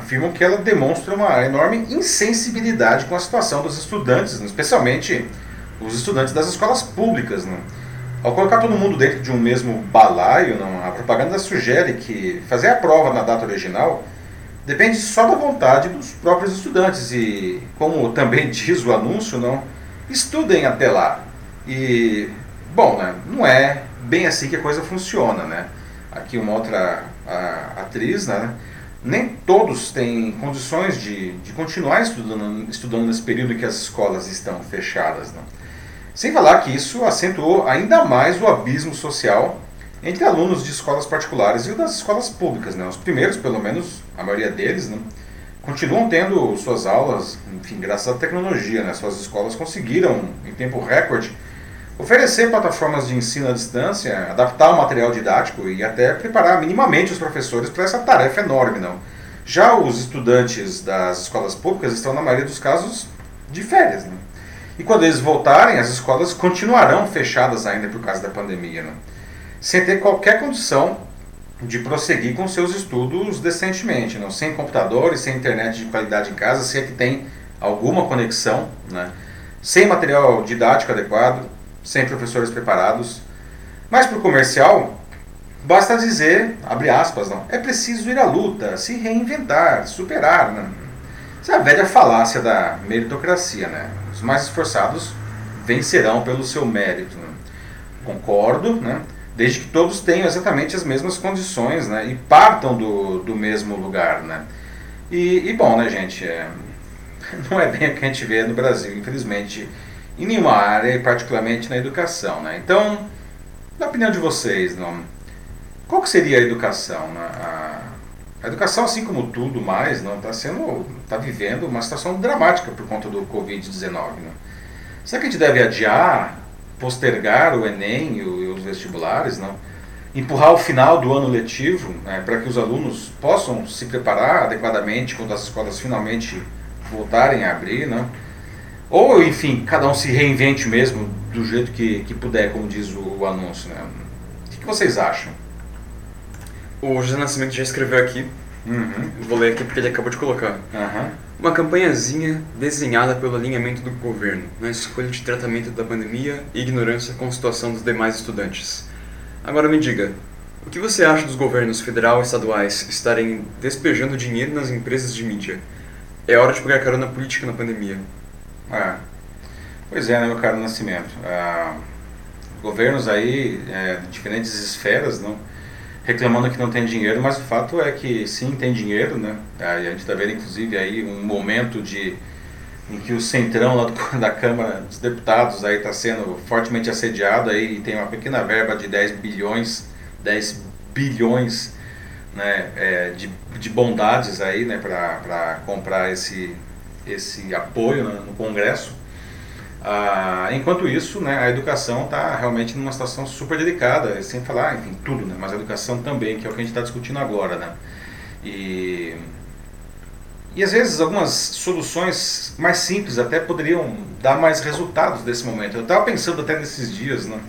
Speaker 1: afirmam que ela demonstra uma enorme insensibilidade com a situação dos estudantes, né? especialmente os estudantes das escolas públicas. Né? Ao colocar todo mundo dentro de um mesmo balaio, não, a propaganda sugere que fazer a prova na data original depende só da vontade dos próprios estudantes e, como também diz o anúncio, não estudem até lá. E, bom, né, não é bem assim que a coisa funciona, né? Aqui uma outra a, atriz, né? Nem todos têm condições de, de continuar estudando, estudando nesse período em que as escolas estão fechadas. Não? Sem falar que isso acentuou ainda mais o abismo social entre alunos de escolas particulares e das escolas públicas. Né? Os primeiros, pelo menos a maioria deles, né? continuam tendo suas aulas, enfim, graças à tecnologia. Né? Suas escolas conseguiram, em tempo recorde, Oferecer plataformas de ensino à distância, adaptar o material didático e até preparar minimamente os professores para essa tarefa enorme, não. Já os estudantes das escolas públicas estão, na maioria dos casos, de férias. Né? E quando eles voltarem, as escolas continuarão fechadas ainda por causa da pandemia, né? sem ter qualquer condição de prosseguir com seus estudos decentemente, não? sem computadores, sem internet de qualidade em casa, se é que tem alguma conexão, né? sem material didático adequado, sem professores preparados. Mas para o comercial, basta dizer, abre aspas, não, é preciso ir à luta, se reinventar, superar. Né? Essa é a velha falácia da meritocracia. Né? Os mais esforçados vencerão pelo seu mérito. Né? Concordo, né? desde que todos tenham exatamente as mesmas condições né? e partam do, do mesmo lugar. Né? E, e bom, né, gente? É, não é bem o que a gente vê no Brasil, infelizmente, em nenhuma área, e particularmente na educação. Né? Então, na opinião de vocês, não, qual que seria a educação? Né? A, a educação, assim como tudo mais, não está sendo, está vivendo uma situação dramática por conta do Covid-19. Né? Será que a gente deve adiar, postergar o Enem e, e os vestibulares, não? empurrar o final do ano letivo né, para que os alunos possam se preparar adequadamente quando as escolas finalmente voltarem a abrir, né? Ou, enfim, cada um se reinvente mesmo do jeito que, que puder, como diz o, o anúncio, né? O que, que, vocês acham?
Speaker 2: O José Nascimento já escreveu aqui.
Speaker 1: Uhum.
Speaker 2: Vou ler aqui porque ele acabou de colocar.
Speaker 1: Uhum.
Speaker 2: Uma campanhazinha desenhada pelo alinhamento do governo na escolha de tratamento da pandemia e ignorância com a situação dos demais estudantes. Agora me diga, o que você acha dos governos federal e estaduais estarem despejando dinheiro nas empresas de mídia? É hora de pegar carona política na pandemia.
Speaker 1: É. Pois é, né, meu caro Nascimento. Ah, governos aí, é, diferentes esferas, não, reclamando que não tem dinheiro, mas o fato é que sim, tem dinheiro, né? a gente está vendo, inclusive, aí um momento de em que o centrão lá do, da Câmara dos Deputados aí está sendo fortemente assediado aí e tem uma pequena verba de 10 bilhões, 10 bilhões né, é, de, de bondades aí, né, para comprar esse, esse apoio né, no Congresso. Ah, enquanto isso, né, a educação está realmente numa situação super delicada, sem falar, enfim, tudo, né, mas a educação também, que é o que a gente está discutindo agora, né. E, e às vezes algumas soluções mais simples até poderiam dar mais resultados desse momento. Eu estava pensando até nesses dias, né,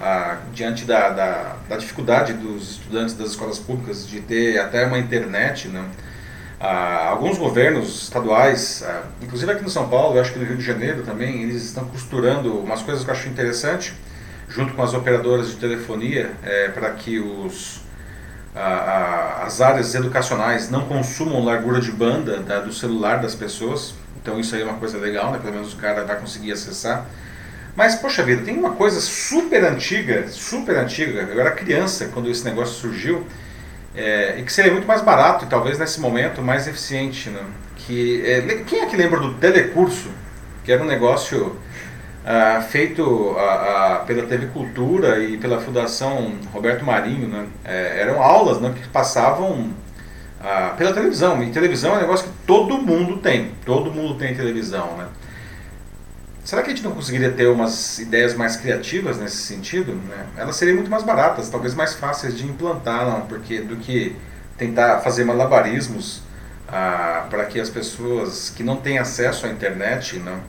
Speaker 1: ah, diante da, da, da, dificuldade dos estudantes das escolas públicas de ter até uma internet, né? Ah, alguns governos estaduais, ah, inclusive aqui no São Paulo, eu acho que no Rio de Janeiro também, eles estão costurando umas coisas que eu acho interessante, junto com as operadoras de telefonia, é, para que os, as áreas educacionais não consumam largura de banda da, do celular das pessoas. Então isso aí é uma coisa legal, né? pelo menos o cara vai conseguir acessar. Mas, poxa vida, tem uma coisa super antiga, super antiga, eu era criança quando esse negócio surgiu, é, e que seria muito mais barato e talvez nesse momento mais eficiente. Né? Que, é, quem é que lembra do telecurso? Que era um negócio ah, feito ah, ah, pela TV Cultura e pela Fundação Roberto Marinho. Né? É, eram aulas né, que passavam pela televisão. E televisão é um negócio que todo mundo tem. Todo mundo tem televisão. Né? Será que a gente não conseguiria ter umas ideias mais criativas nesse sentido? Né? Elas seriam muito mais baratas, talvez mais fáceis de implantar, não, porque do que tentar fazer malabarismos ah, para que as pessoas que não têm acesso à internet não,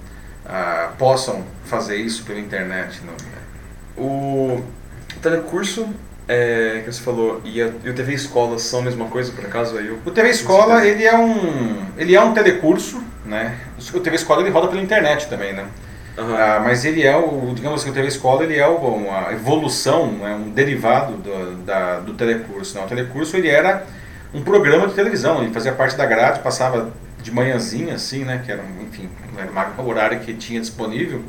Speaker 1: ah, possam fazer isso pela internet. Não.
Speaker 2: O telecurso é, que você falou e, a, e o TV Escola são a mesma coisa, por acaso? Aí eu...
Speaker 1: O TV Escola ele é um ele é um telecurso, né? O TV Escola ele roda pela internet também, né? Uhum. Ah, mas ele é o, digamos que o TV Escola ele é uma evolução, é um derivado do, da, do telecurso. Não? O telecurso ele era um programa de televisão, ele fazia parte da grade, passava de manhãzinha assim, né, que era, enfim, era uma horário que tinha disponível.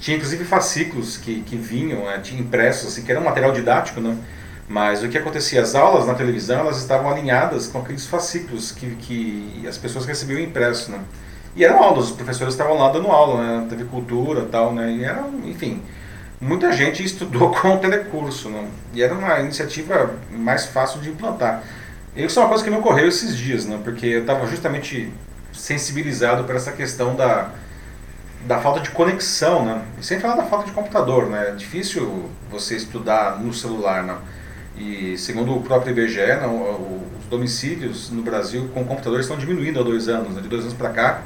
Speaker 1: Tinha inclusive fascículos que, que vinham, né, tinha impressos, assim, que era um material didático, né? Mas o que acontecia? As aulas na televisão elas estavam alinhadas com aqueles fascículos que, que as pessoas recebiam impresso, né? E eram aulas, os professores estavam lá dando aula, né? Teve cultura e tal, né? E era, enfim, muita gente estudou com o telecurso, né? E era uma iniciativa mais fácil de implantar. Isso é uma coisa que me ocorreu esses dias, né? Porque eu estava justamente sensibilizado para essa questão da, da falta de conexão, né? E sem falar da falta de computador, né? É difícil você estudar no celular, né? E segundo o próprio IBGE, não, os domicílios no Brasil com computadores estão diminuindo há dois anos. Né? De dois anos para cá,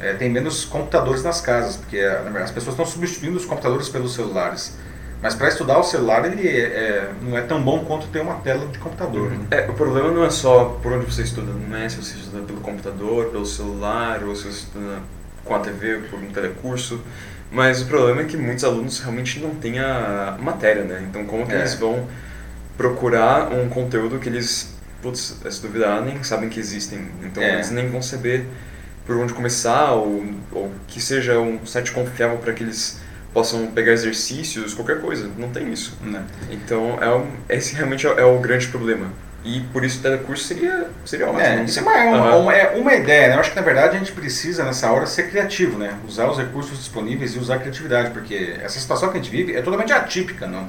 Speaker 1: é, tem menos computadores nas casas, porque as pessoas estão substituindo os computadores pelos celulares. Mas para estudar o celular, ele é, é, não é tão bom quanto ter uma tela de computador. Né?
Speaker 2: É, o problema não é só por onde você estuda, não é se você estuda pelo computador, pelo celular, ou se você estuda com a TV, por um telecurso. Mas o problema é que muitos alunos realmente não têm a matéria, né? Então como que é. eles vão procurar um conteúdo que eles, putz, se duvidar, nem sabem que existem. Então é. eles nem vão saber por onde começar, ou, ou que seja um site confiável para que eles possam pegar exercícios, qualquer coisa. Não tem isso.
Speaker 1: Né?
Speaker 2: Então, é um, esse realmente é, é, o grande problema. E por isso o telecurso seria, seria ótimo.
Speaker 1: É, isso é uma, uma, uma, é uma ideia, né? Eu acho que na verdade a gente precisa nessa hora ser criativo, né? Usar os recursos disponíveis e usar a criatividade, porque essa situação que a gente vive é totalmente atípica, não?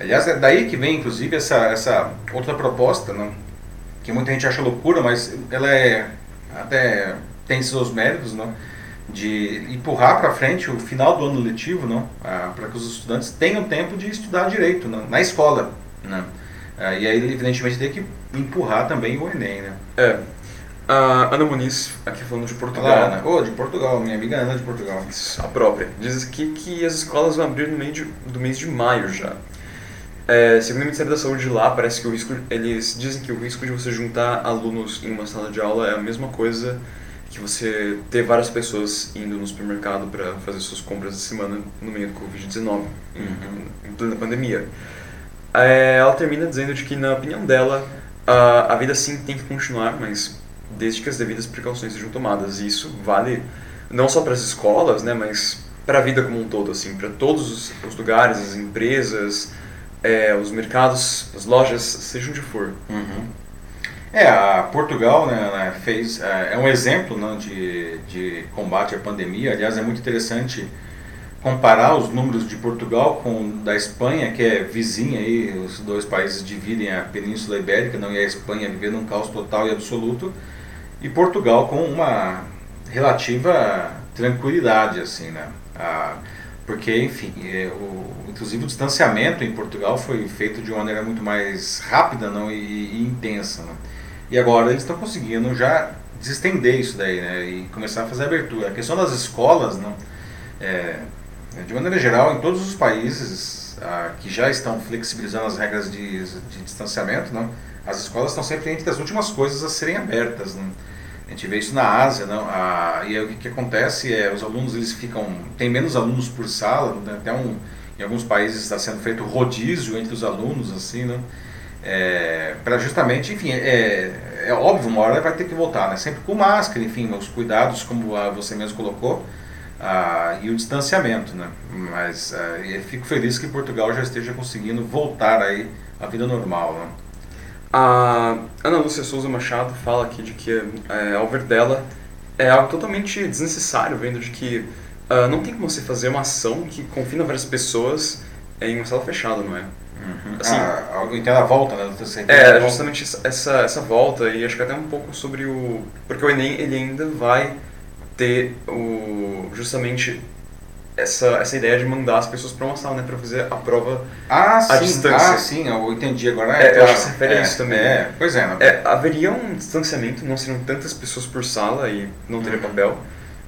Speaker 1: Aliás, é daí que vem inclusive essa, essa outra proposta, não? Que muita gente acha loucura, mas ela é até tem seus méritos, não? de empurrar para frente o final do ano letivo, não, ah, para que os estudantes tenham tempo de estudar direito não, na escola, né? Ah, e aí evidentemente tem que empurrar também o Enem, né?
Speaker 2: É. A Ana Muniz, aqui falando de Portugal.
Speaker 1: Olá, Ana. Oh, de Portugal, minha amiga Ana de Portugal.
Speaker 2: A própria. Diz aqui que as escolas vão abrir no meio de, do mês de maio já. É, segundo o Ministério da Saúde de lá, parece que o risco, eles dizem que o risco de você juntar alunos em uma sala de aula é a mesma coisa que você ter várias pessoas indo no supermercado para fazer suas compras de semana no meio do Covid-19, uhum. em, em plena pandemia. É, ela termina dizendo de que, na opinião dela, a, a vida sim tem que continuar, mas desde que as devidas precauções sejam tomadas. E isso vale não só para as escolas, né, mas para a vida como um todo, assim, para todos os, os, lugares, as empresas, é, os mercados, as lojas, seja onde for.
Speaker 1: Uhum. É, a Portugal né, fez, é, é um exemplo né, de, de combate à pandemia. Aliás, é muito interessante comparar os números de Portugal com da Espanha, que é vizinha aí, os dois países dividem a Península Ibérica, não e a Espanha vivendo um caos total e absoluto, e Portugal com uma relativa tranquilidade, assim, né? Ah, porque, enfim, é, o, inclusive o distanciamento em Portugal foi feito de uma maneira muito mais rápida não, e, e intensa. Não? E agora eles estão conseguindo já desestender isso daí, né? E começar a fazer abertura. A questão das escolas, não, é, de maneira geral, em todos os países que já estão flexibilizando as regras de, de distanciamento, não, as escolas estão sempre entre as últimas coisas a serem abertas. Não? A gente vê isso na Ásia, não? Ah, e aí, o que, que, acontece é os alunos eles ficam tem menos alunos por sala, né? até um em alguns países está sendo feito rodízio entre os alunos, assim, não? É, para justamente, enfim, é, é óbvio, uma hora vai ter que voltar, né? Sempre com máscara, enfim, os cuidados, como você mesmo colocou, ah, e o distanciamento, né? Mas ah, fico feliz que Portugal já esteja conseguindo voltar aí à vida normal, né?
Speaker 2: A Ana Lúcia Souza Machado fala aqui de que, é, ao ver dela, é algo totalmente desnecessário, vendo de que uh, não tem como você fazer uma ação que confina várias pessoas em uma sala fechada, não é?
Speaker 1: Uhum. Assim, ah, então a volta, né?
Speaker 2: É, justamente essa, essa volta, e acho que até um pouco sobre o. Porque o Enem ele ainda vai ter o, justamente essa, essa ideia de mandar as pessoas para uma sala, né, para fazer a prova
Speaker 1: ah,
Speaker 2: à
Speaker 1: sim,
Speaker 2: distância.
Speaker 1: Ah, sim, eu entendi agora.
Speaker 2: É, é eu acho que se refere
Speaker 1: é,
Speaker 2: a isso também.
Speaker 1: É, pois é,
Speaker 2: é. Haveria um distanciamento, não seriam tantas pessoas por sala e não teria uhum. papel,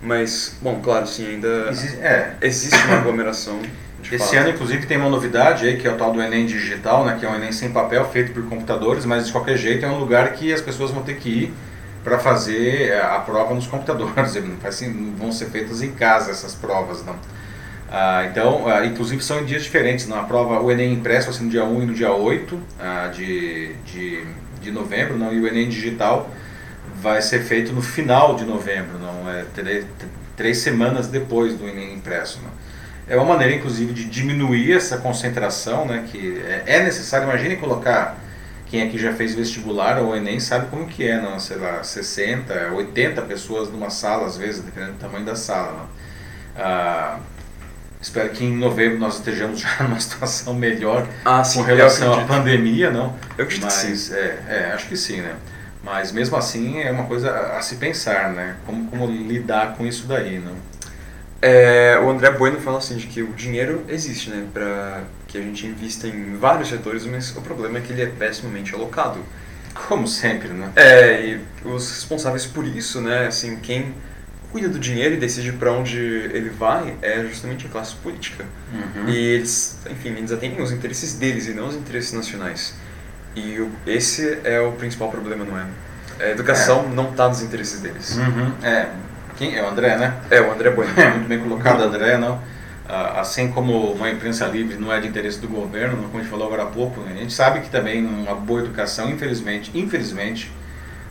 Speaker 2: mas, bom, claro, sim, ainda
Speaker 1: existe, é.
Speaker 2: existe uma aglomeração.
Speaker 1: Esse ano, inclusive, tem uma novidade aí, que é o tal do Enem digital, né, que é um Enem sem papel, feito por computadores, mas de qualquer jeito é um lugar que as pessoas vão ter que ir para fazer é, a prova nos computadores. Não vão ser feitas em casa essas provas, não. Ah, então, ah, inclusive são em dias diferentes. Não? A prova, o Enem impresso vai ser no dia 1 e no dia 8 ah, de, de, de novembro, não? e o Enem digital vai ser feito no final de novembro, não é três, três semanas depois do Enem impresso. Não? É uma maneira, inclusive, de diminuir essa concentração, né, que é, é necessário. Imagine colocar quem aqui já fez vestibular ou Enem sabe como que é, não, sei lá, 60, 80 pessoas numa sala, às vezes, dependendo do tamanho da sala. Não? Ah, espero que em novembro nós estejamos já numa situação melhor
Speaker 2: ah, sim,
Speaker 1: com relação à pandemia, não?
Speaker 2: Eu acredito
Speaker 1: Mas,
Speaker 2: que sim.
Speaker 1: É, é, acho que sim, né? Mas mesmo assim é uma coisa a, a se pensar, né? Como, como lidar com isso daí, não?
Speaker 2: É, o André Bueno fala assim de que o dinheiro existe, né, para que a gente invista em vários setores, mas o problema é que ele é pessimamente alocado.
Speaker 1: Como sempre, né?
Speaker 2: É, e os responsáveis por isso, né, assim, quem cuida do dinheiro e decide para onde ele vai é justamente a classe política.
Speaker 1: Uhum.
Speaker 2: E eles, enfim, eles atendem os interesses deles e não os interesses nacionais. E o, esse é o principal problema, não é? A educação não está nos interesses deles.
Speaker 1: Uhum. É, quem é o André, né?
Speaker 2: É, o André Bueno.
Speaker 1: É, muito bem colocado, André, não? Ah, assim como uma imprensa livre não é de interesse do governo, como a gente falou agora há pouco, né? a gente sabe que também uma boa educação, infelizmente, infelizmente,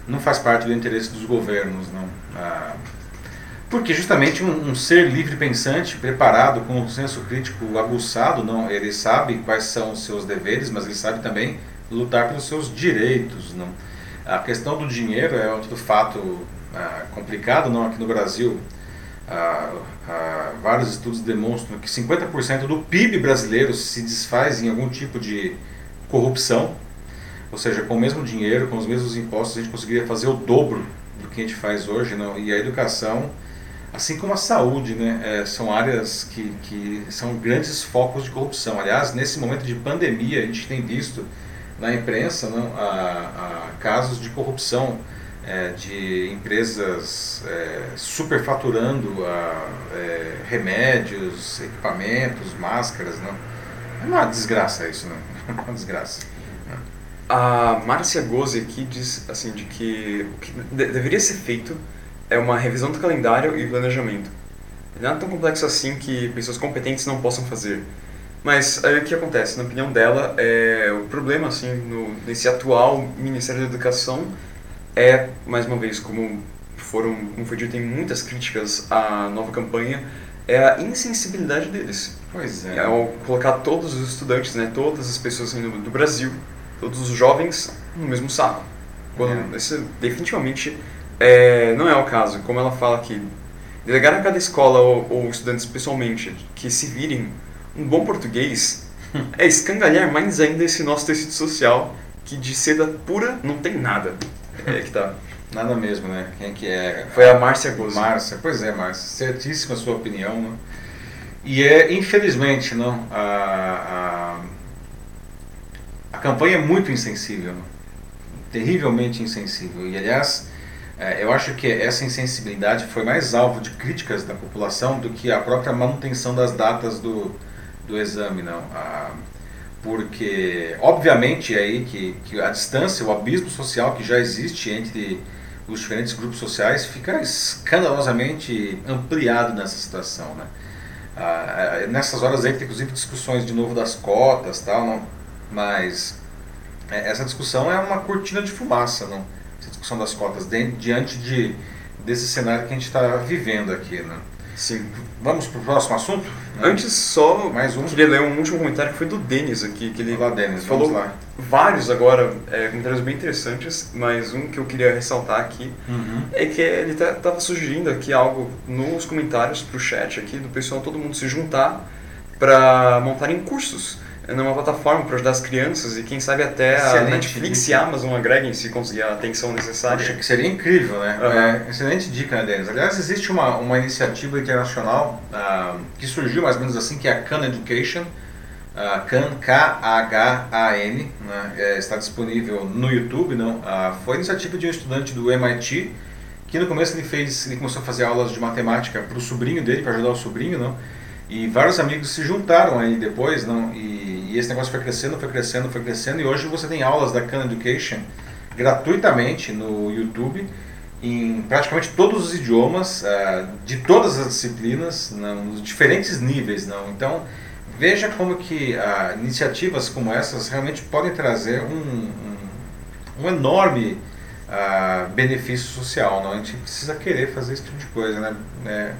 Speaker 1: não faz parte do interesse dos governos, não. Ah, porque justamente um, um, ser livre pensante, preparado, com um senso crítico aguçado, não, ele sabe quais são os seus deveres, mas ele sabe também lutar pelos seus direitos, não. A questão do dinheiro é outro fato ah, complicado, não aqui no Brasil. Ah, ah, vários estudos demonstram que 50% do PIB brasileiro se desfaz em algum tipo de corrupção, ou seja, com o mesmo dinheiro, com os mesmos impostos, a gente conseguiria fazer o dobro do que a gente faz hoje, não? E a educação Assim como a saúde, né, é, são áreas que, que são grandes focos de corrupção. Aliás, nesse momento de pandemia, a gente tem visto na imprensa não, a, a casos de corrupção é, de empresas é, superfaturando a, é, remédios, equipamentos, máscaras. Não. É uma desgraça isso, não? É uma desgraça.
Speaker 2: A Márcia Gozzi aqui diz assim, de que o que deveria ser feito é uma revisão do calendário e planejamento. Nada tão complexo assim que pessoas competentes não possam fazer. Mas aí o que acontece? Na opinião dela, é, o problema assim no, nesse atual Ministério da Educação é, mais uma vez, como foram, como foi dito em muitas críticas à nova campanha, é a insensibilidade deles.
Speaker 1: Pois é.
Speaker 2: é ao colocar todos os estudantes, né, todas as pessoas assim, do Brasil, todos os jovens no mesmo saco. Quando, é. definitivamente é, não é o caso. Como ela fala aqui, delegar a cada escola ou, ou estudantes pessoalmente que se virem um bom português é escangalhar mais ainda esse nosso tecido social que de seda pura não tem nada. É que tá.
Speaker 1: Nada mesmo, né? Quem é que é?
Speaker 2: Foi a Márcia Gozzi.
Speaker 1: Márcia, pois é, Márcia. Certíssima a sua opinião, né? E é, infelizmente, não, a, a, a campanha é muito insensível, terrivelmente insensível. E, aliás, é, eu acho que essa insensibilidade foi mais alvo de críticas da população do que a própria manutenção das datas do, do exame, não. Ah, porque, obviamente, é aí que, que a distância, o abismo social que já existe entre os diferentes grupos sociais fica escandalosamente ampliado nessa situação, né? Ah, é, nessas horas aí tem inclusive discussões de novo das cotas, tal, não? mas é, essa discussão é uma cortina de fumaça, não? essa discussão das cotas diante de, desse cenário que a gente está vivendo aqui. Né?
Speaker 2: Sim.
Speaker 1: Vamos para o próximo assunto?
Speaker 2: Antes, só Mais um. queria ler um último comentário que foi do Denis aqui. Que ele
Speaker 1: Olá, Denis,
Speaker 2: falou
Speaker 1: lá.
Speaker 2: vários agora, é, comentários bem interessantes, mas um que eu queria ressaltar aqui
Speaker 1: uhum.
Speaker 2: é que ele estava tá, sugerindo aqui algo nos comentários para o chat aqui, do pessoal, todo mundo se juntar para montarem cursos numa plataforma para ajudar as crianças e quem sabe até Excelente a Netflix dica. e a Amazon agreguem se conseguir a atenção necessária.
Speaker 1: Acho que seria incrível, né? Uhum. É, excelente dica, né, Denis? Aliás, existe uma, uma iniciativa internacional uh, que surgiu mais ou menos assim, que é a Khan Education, uh, Khan, K-H-A-N, né? é, está disponível no YouTube, não? Uh, foi iniciativa de um estudante do MIT que no começo ele fez, ele começou a fazer aulas de matemática para o sobrinho dele, para ajudar o sobrinho, não? E vários amigos se juntaram aí depois, não? E, e, esse negócio foi crescendo, foi crescendo, foi crescendo. E hoje você tem aulas da Khan Education gratuitamente no YouTube, em praticamente todos os idiomas, uh, de todas as disciplinas, nos diferentes níveis, não. Então veja como que uh, iniciativas como essas realmente podem trazer um, um, um enorme uh, benefício social, não. A gente precisa querer fazer esse tipo de coisa, né? É,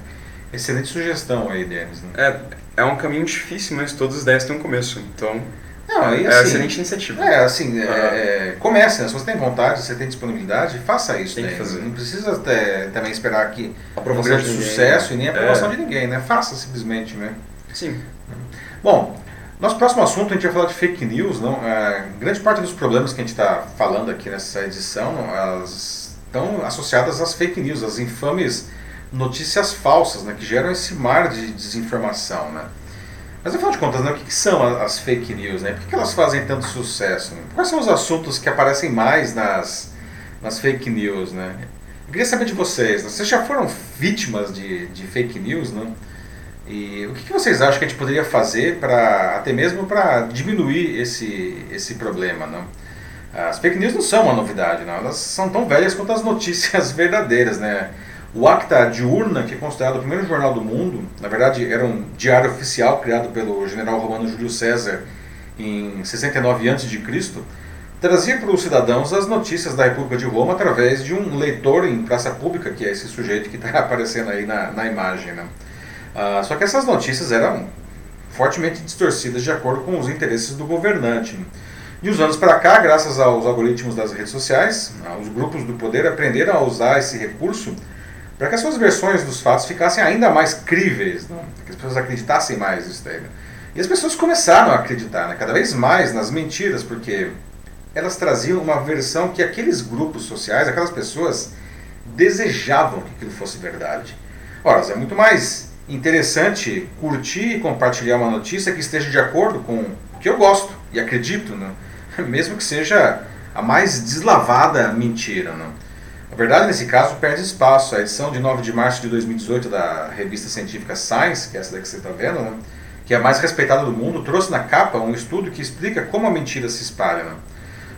Speaker 1: Excelente sugestão aí, Denis. Né?
Speaker 2: É, é um caminho difícil, mas todas as ideias têm um começo. Então,
Speaker 1: não, aí,
Speaker 2: é
Speaker 1: assim,
Speaker 2: excelente iniciativa.
Speaker 1: É, assim, é, é, comece, né? Se você tem vontade, se você tem disponibilidade, faça isso.
Speaker 2: Tem
Speaker 1: né?
Speaker 2: que fazer.
Speaker 1: Não precisa ter, também esperar que um grande sucesso e nem a aprovação é. de ninguém, né? Faça simplesmente, né?
Speaker 2: Sim.
Speaker 1: Bom, nosso próximo assunto a gente vai falar de fake news. Não? É, grande parte dos problemas que a gente está falando aqui nessa edição não, estão associadas às fake news, às infames notícias falsas, né, que geram esse mar de desinformação, né? Mas afinal de contas, né, o que, que são as fake news, né? Por que, elas fazem tanto sucesso? Né? Quais são os assuntos que aparecem mais nas, nas fake news, né? Eu queria saber de vocês, né? vocês já foram vítimas de, de fake news, né? E o que, que vocês acham que a gente poderia fazer para até mesmo para diminuir esse, esse problema, né? As fake news não são uma novidade, não. elas são tão velhas quanto as notícias verdadeiras, né? O Acta Diurna, que é considerado o primeiro jornal do mundo, na verdade era um diário oficial criado pelo general romano Júlio César em 69 a.C., trazia para os cidadãos as notícias da República de Roma através de um leitor em praça pública, que é esse sujeito que está aparecendo aí na, na imagem. Né? Ah, só que essas notícias eram fortemente distorcidas de acordo com os interesses do governante. De uns anos para cá, graças aos algoritmos das redes sociais, ah, os grupos do poder aprenderam a usar esse recurso para que as suas versões dos fatos ficassem ainda mais críveis, né? que as pessoas acreditassem mais nisso daí. Né? E as pessoas começaram a acreditar né? cada vez mais nas mentiras, porque elas traziam uma versão que aqueles grupos sociais, aquelas pessoas, desejavam que aquilo fosse verdade. Ora, é muito mais interessante curtir e compartilhar uma notícia que esteja de acordo com o que eu gosto e acredito, né? mesmo que seja a mais deslavada mentira. Né? A verdade, nesse caso, perde espaço. A edição de 9 de março de 2018 da revista científica Science, que é essa daqui que você está vendo, né? que é a mais respeitada do mundo, trouxe na capa um estudo que explica como a mentira se espalha. Né?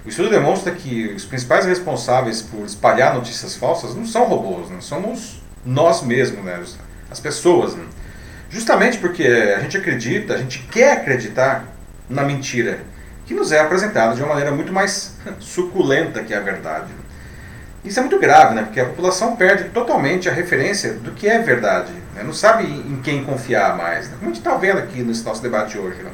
Speaker 1: O estudo demonstra que os principais responsáveis por espalhar notícias falsas não são robôs, né? somos nós mesmos, né? as pessoas. Né? Justamente porque a gente acredita, a gente quer acreditar na mentira, que nos é apresentada de uma maneira muito mais suculenta que a verdade. Isso é muito grave, né? Porque a população perde totalmente a referência do que é verdade. Né? Não sabe em quem confiar mais. Né? Como a gente está vendo aqui nesse nosso debate hoje. Né?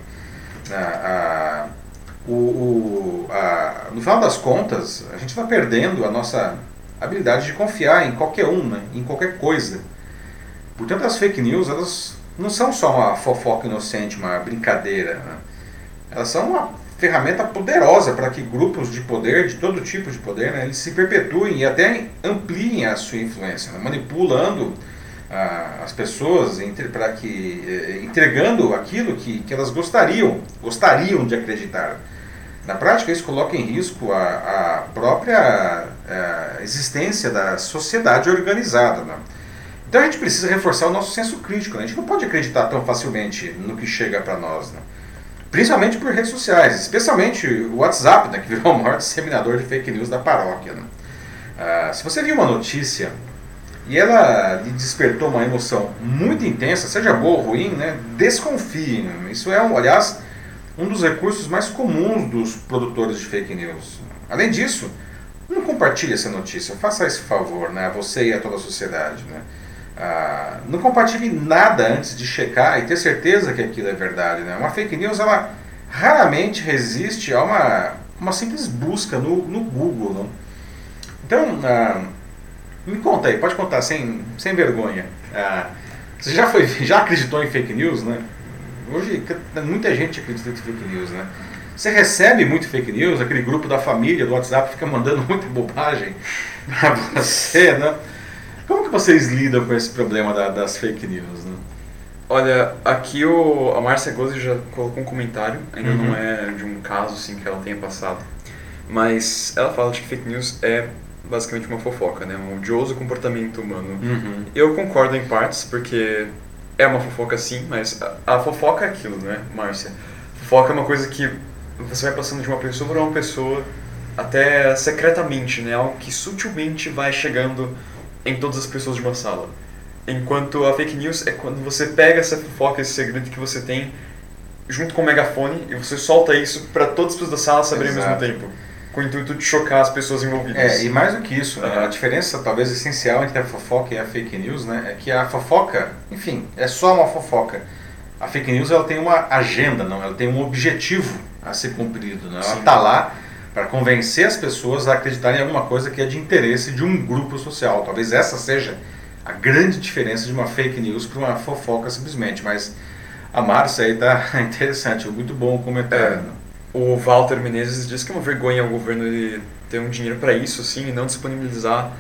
Speaker 1: A, a, o, o, a, no final das contas, a gente está perdendo a nossa habilidade de confiar em qualquer um, né? em qualquer coisa. Portanto, as fake news elas não são só uma fofoca inocente, uma brincadeira. Né? Elas são uma ferramenta poderosa para que grupos de poder, de todo tipo de poder, né, eles se perpetuem e até ampliem a sua influência, né, manipulando ah, as pessoas para que eh, entregando aquilo que, que elas gostariam, gostariam de acreditar. Na prática, isso coloca em risco a, a própria a eh, existência da sociedade organizada. Né? Então a gente precisa reforçar o nosso senso crítico. Né? A gente não pode acreditar tão facilmente no que chega para nós. Né? Principalmente por redes sociais, especialmente o WhatsApp, né, que virou o maior disseminador de fake news da paróquia. Né? Ah, se você viu uma notícia e ela lhe despertou uma emoção muito intensa, seja boa ou ruim, né, desconfie. Né? Isso é, um, aliás, um dos recursos mais comuns dos produtores de fake news. Além disso, não compartilhe essa notícia, faça esse favor né, a você e a toda a sociedade. Né? Ah, não compartilhe nada antes de checar e ter certeza que aquilo é verdade. Né? Uma fake news ela raramente resiste a uma, uma simples busca no, no Google. Não? Então, ah, me conta aí, pode contar sem, sem vergonha. Ah, você já, foi, já acreditou em fake news? Né? Hoje muita gente acredita em fake news. Né? Você recebe muito fake news, aquele grupo da família do WhatsApp fica mandando muita bobagem para você, né? Como que vocês lidam com esse problema da, das fake news? Né?
Speaker 2: Olha, aqui o, a Márcia Gozzi já colocou um comentário, ainda uhum. não é de um caso assim, que ela tenha passado, mas ela fala de que fake news é basicamente uma fofoca, né? um odioso comportamento humano. Uhum. Eu concordo em partes, porque é uma fofoca sim, mas a, a fofoca é aquilo, né, Márcia? Fofoca é uma coisa que você vai passando de uma pessoa para uma pessoa até secretamente, né? Algo que sutilmente vai chegando em todas as pessoas de uma sala. Enquanto a fake news é quando você pega essa fofoca, esse segredo que você tem, junto com o megafone, e você solta isso para todas as pessoas da sala saberem Exato. ao mesmo tempo. Com o intuito de chocar as pessoas envolvidas.
Speaker 1: É, e mais do que isso, né, a diferença talvez essencial entre a fofoca e a fake news né, é que a fofoca, enfim, é só uma fofoca. A fake news ela tem uma agenda, não, ela tem um objetivo a ser cumprido. Né? Ela está lá para convencer as pessoas a acreditarem em alguma coisa que é de interesse de um grupo social. Talvez essa seja a grande diferença de uma fake news para uma fofoca simplesmente. Mas a Márcia aí tá interessante, muito bom o comentário. É,
Speaker 2: o Walter Menezes diz que é uma vergonha o governo ter um dinheiro para isso assim e não disponibilizar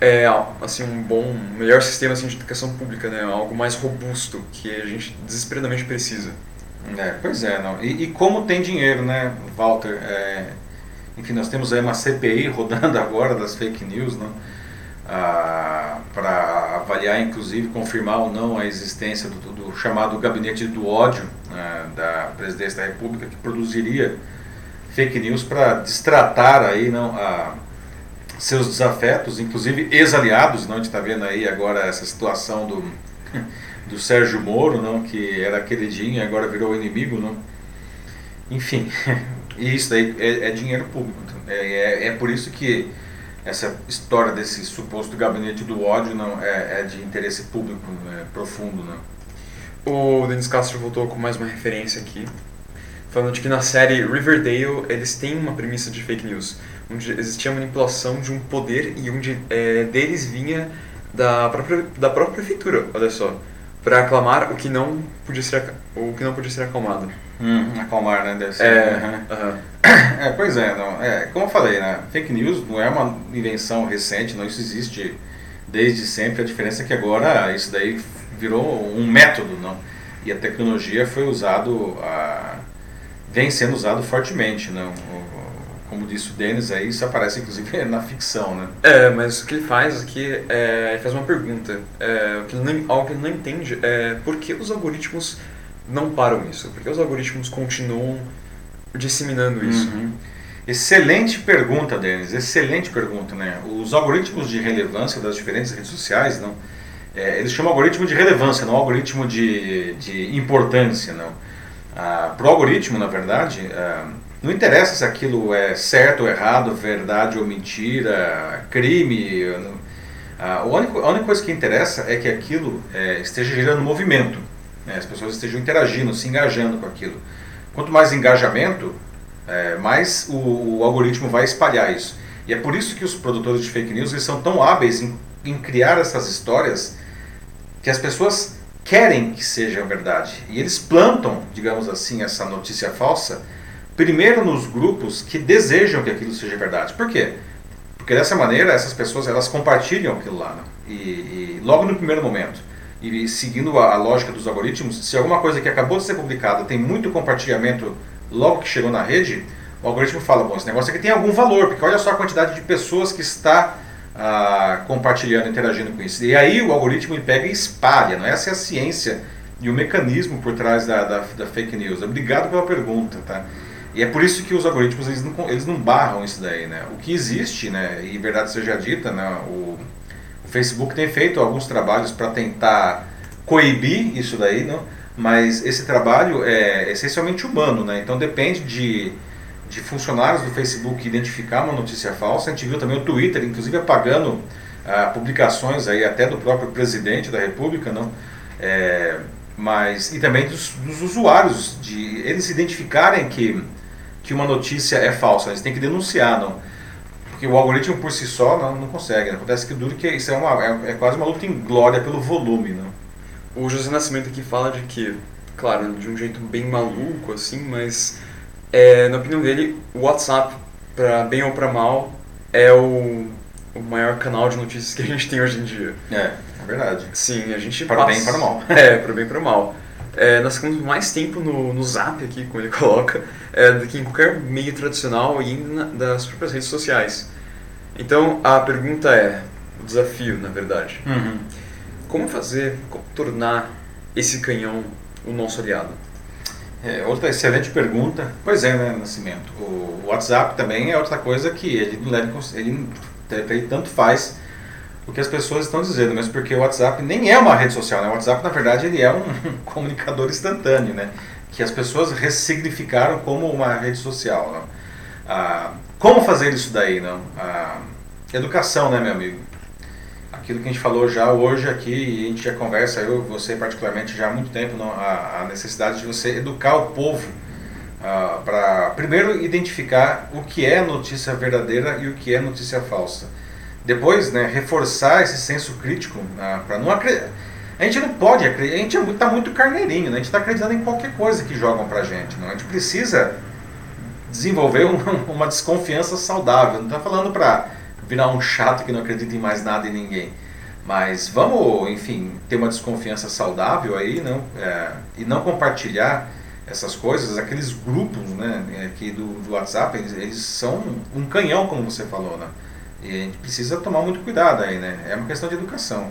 Speaker 2: é assim um bom, melhor sistema assim, de educação pública, né? Algo mais robusto que a gente desesperadamente precisa.
Speaker 1: É, pois é, não. E, e como tem dinheiro, né, Walter? É, enfim, nós temos aí uma CPI rodando agora das fake news, não? Ah, para avaliar, inclusive, confirmar ou não a existência do, do chamado gabinete do ódio né, da presidência da República, que produziria fake news para distratar aí não a seus desafetos, inclusive ex-aliados, não a gente está vendo aí agora essa situação do do Sérgio Moro, não que era queridinho e agora virou inimigo, não. Enfim, e isso daí é, é dinheiro público. É, é, é por isso que essa história desse suposto gabinete do ódio não é, é de interesse público é profundo, não.
Speaker 2: O Denis Castro voltou com mais uma referência aqui, falando de que na série Riverdale eles têm uma premissa de fake news, onde existia manipulação de um poder e onde é, deles vinha da própria, da própria prefeitura, olha só, para aclamar o que não podia ser o que não podia ser acalmado.
Speaker 1: Hum, acalmar, né? Deve
Speaker 2: ser. É,
Speaker 1: uhum. é, pois é, não, é, como eu falei, né? Fake news não é uma invenção recente, não isso existe desde sempre. A diferença é que agora isso daí virou um método, não? E a tecnologia foi usado, a, vem sendo usado fortemente, não? Como disse o Denis, aí isso aparece inclusive na ficção, né?
Speaker 2: É, mas o que ele faz aqui é ele faz uma pergunta. É, que ele não, algo que ele não entende é por que os algoritmos não param isso? Por que os algoritmos continuam disseminando isso? Uhum.
Speaker 1: Excelente pergunta, Denis. Excelente pergunta, né? Os algoritmos de relevância das diferentes redes sociais, não? É, eles chamam algoritmo de relevância, não algoritmo de, de importância, não. Ah, Para o algoritmo, na verdade, ah, não interessa se aquilo é certo ou errado, verdade ou mentira, crime. A única, a única coisa que interessa é que aquilo é, esteja gerando movimento, né? as pessoas estejam interagindo, se engajando com aquilo. Quanto mais engajamento, é, mais o, o, algoritmo vai espalhar isso. E é por isso que os produtores de fake news eles são tão hábeis em, em criar essas histórias que as pessoas querem que sejam verdade. E eles plantam, digamos assim, essa notícia falsa primeiro nos grupos que desejam que aquilo seja verdade. Por quê? Porque dessa maneira essas pessoas elas compartilham aquilo lá né? e, e, logo no primeiro momento e seguindo a, a, lógica dos algoritmos, se alguma coisa que acabou de ser publicada tem muito compartilhamento logo que chegou na rede, o algoritmo fala, bom, esse negócio aqui tem algum valor, porque olha só a quantidade de pessoas que está ah, compartilhando, interagindo com isso. E aí o algoritmo ele pega e espalha, não é? essa é a ciência e o mecanismo por trás da, da, da fake news. Obrigado pela pergunta, tá? E é por isso que os algoritmos eles não, eles não barram isso daí, né? O que existe, né, e verdade seja dita, né, o, o Facebook tem feito alguns trabalhos para tentar coibir isso daí, não? mas esse trabalho é essencialmente humano, né? Então depende de, de funcionários do Facebook identificar uma notícia falsa. A gente viu também o Twitter, inclusive apagando ah, publicações aí até do próprio presidente da República, não? É, mas e também dos, dos usuários de eles identificarem que que uma notícia é falsa, eles têm que denunciar, não. Porque o algoritmo por si só não, não consegue. Né? Acontece que duro que isso é, uma, é, é, quase uma luta em glória pelo volume. Não?
Speaker 2: O José Nascimento aqui fala de que, claro, de um jeito bem maluco, assim, mas é, na opinião dele, o WhatsApp, para bem ou para mal, é o, o maior canal de notícias que a gente tem hoje em dia.
Speaker 1: É, é verdade.
Speaker 2: Sim, a gente
Speaker 1: Para
Speaker 2: passa...
Speaker 1: bem e para mal.
Speaker 2: É, para bem e para mal. É, nós ficamos mais tempo no, no Zap aqui, como ele coloca, é, do que em qualquer meio tradicional e ainda das próprias redes sociais. Então a pergunta é, o desafio na verdade,
Speaker 1: uhum.
Speaker 2: como fazer, como tornar esse canhão o nosso aliado?
Speaker 1: É, outra excelente pergunta. Pois é, né, Nascimento. O WhatsApp também é outra coisa que ele não leva ele, ele tanto faz o que as pessoas estão dizendo, mas porque o WhatsApp nem é uma rede social, né? O WhatsApp, na verdade, ele é um comunicador instantâneo, né? Que as pessoas ressignificaram como uma rede social. Né? Ah, como fazer isso daí, não? Ah, educação, né, meu amigo? Aquilo que a gente falou já hoje aqui, e a gente já conversa, eu você particularmente, já há muito tempo, não? A, a necessidade de você educar o povo ah, para, primeiro, identificar o que é notícia verdadeira e o que é notícia falsa depois né, reforçar esse senso crítico né, para não acreditar. A gente não pode acreditar, a gente está é muito carneirinho, né? a gente está acreditando em qualquer coisa que jogam para a gente. Não? A gente precisa desenvolver uma, uma desconfiança saudável. Não está falando para virar um chato que não acredita em mais nada e ninguém. Mas vamos, enfim, ter uma desconfiança saudável aí, não? É, e não compartilhar essas coisas, aqueles grupos, né, aqui do, do WhatsApp, eles, eles, são um canhão, como você falou, né? E a gente precisa tomar muito cuidado aí, né? É uma questão de educação.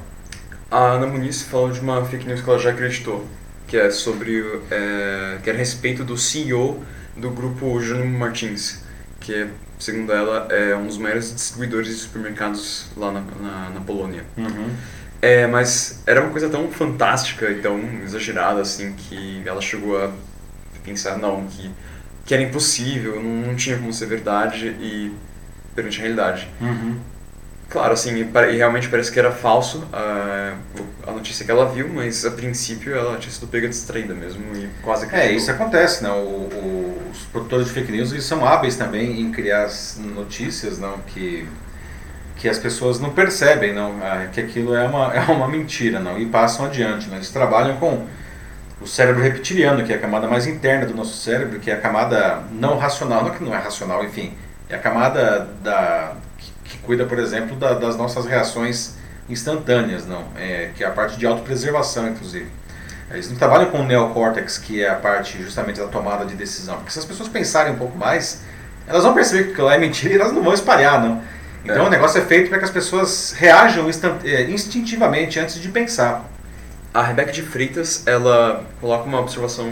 Speaker 2: A Ana Muniz falou de uma fake news que ela já acreditou, que é sobre, é, que era a respeito do CEO do grupo Jânimo Martins, que é segundo ela, é um dos maiores distribuidores de supermercados lá na, na, na Polônia.
Speaker 1: Uhum.
Speaker 2: É, mas era uma coisa tão fantástica e tão exagerada, assim, que ela chegou a pensar, não, que, que era impossível, não, não tinha como ser verdade e perante a realidade.
Speaker 1: Uhum.
Speaker 2: Claro, assim, e realmente parece que era falso a, a notícia que ela viu, mas a princípio ela tinha sido pega distraída mesmo e quase
Speaker 1: acreditou. É, isso acontece, né? O, o, os produtores de fake news eles são hábeis também em criar notícias não, que, que as pessoas não percebem não, que aquilo é uma, é uma mentira não, e passam adiante. Né? Eles trabalham com o cérebro reptiliano, que é a camada mais interna do nosso cérebro, que é a camada não racional, não que não é racional, enfim, é a camada da que cuida, por exemplo, da, das nossas reações instantâneas, não, é, que é a parte de autopreservação, inclusive. Eles não trabalham com o neocórtex, que é a parte justamente da tomada de decisão. Porque se as pessoas pensarem um pouco mais, elas vão perceber que aquilo é mentira e elas não vão espalhar, não. Então é. o negócio é feito para que as pessoas reajam é, instintivamente antes de pensar.
Speaker 2: A Rebeca de Freitas, ela coloca uma observação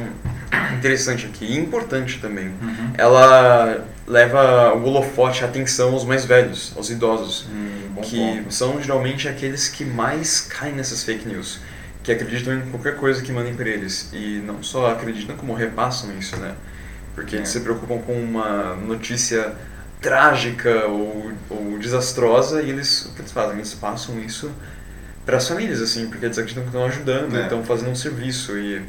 Speaker 2: interessante aqui, e importante também.
Speaker 1: Uhum.
Speaker 2: Ela leva o holofote, a atenção aos mais velhos, aos idosos,
Speaker 1: hum,
Speaker 2: que
Speaker 1: ponto.
Speaker 2: são geralmente aqueles que mais caem nessas fake news, que acreditam em qualquer coisa que mandem para eles e não só acreditam como repassam isso, né? Porque é. eles se preocupam com uma notícia trágica ou, ou desastrosa e eles o que eles fazem? Eles passam isso para as famílias assim, porque eles acreditam que estão ajudando,
Speaker 1: é.
Speaker 2: estão fazendo um serviço e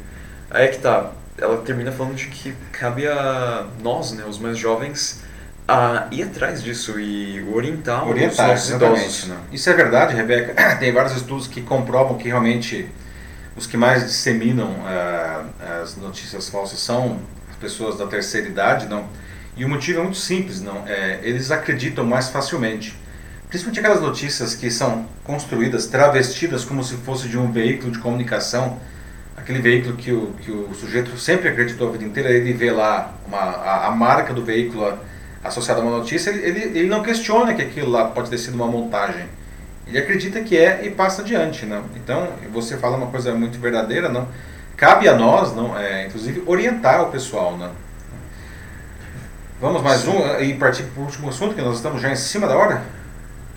Speaker 2: aí é que tá ela termina falando de que cabe a nós, né, os mais jovens, a ir atrás disso e orientar,
Speaker 1: orientar os nossos idosos. Né? Isso é verdade, Rebeca. Tem vários estudos que comprovam que realmente os que mais disseminam uh, as notícias falsas são as pessoas da terceira idade, não? E o motivo é muito simples, não? É, eles acreditam mais facilmente. Principalmente aquelas notícias que são construídas, travestidas como se fosse de um veículo de comunicação aquele veículo que o, que o sujeito sempre acreditou a vida inteira, ele vê lá uma, a, a marca do veículo associada a uma notícia, ele, ele, não questiona que aquilo lá pode ter sido uma montagem. Ele acredita que é e passa adiante. Não? Então, você fala uma coisa muito verdadeira, não? cabe a nós, não, é, inclusive, orientar o pessoal. Não? Vamos mais Sim. um e partir para o último assunto, que nós estamos já em cima da hora?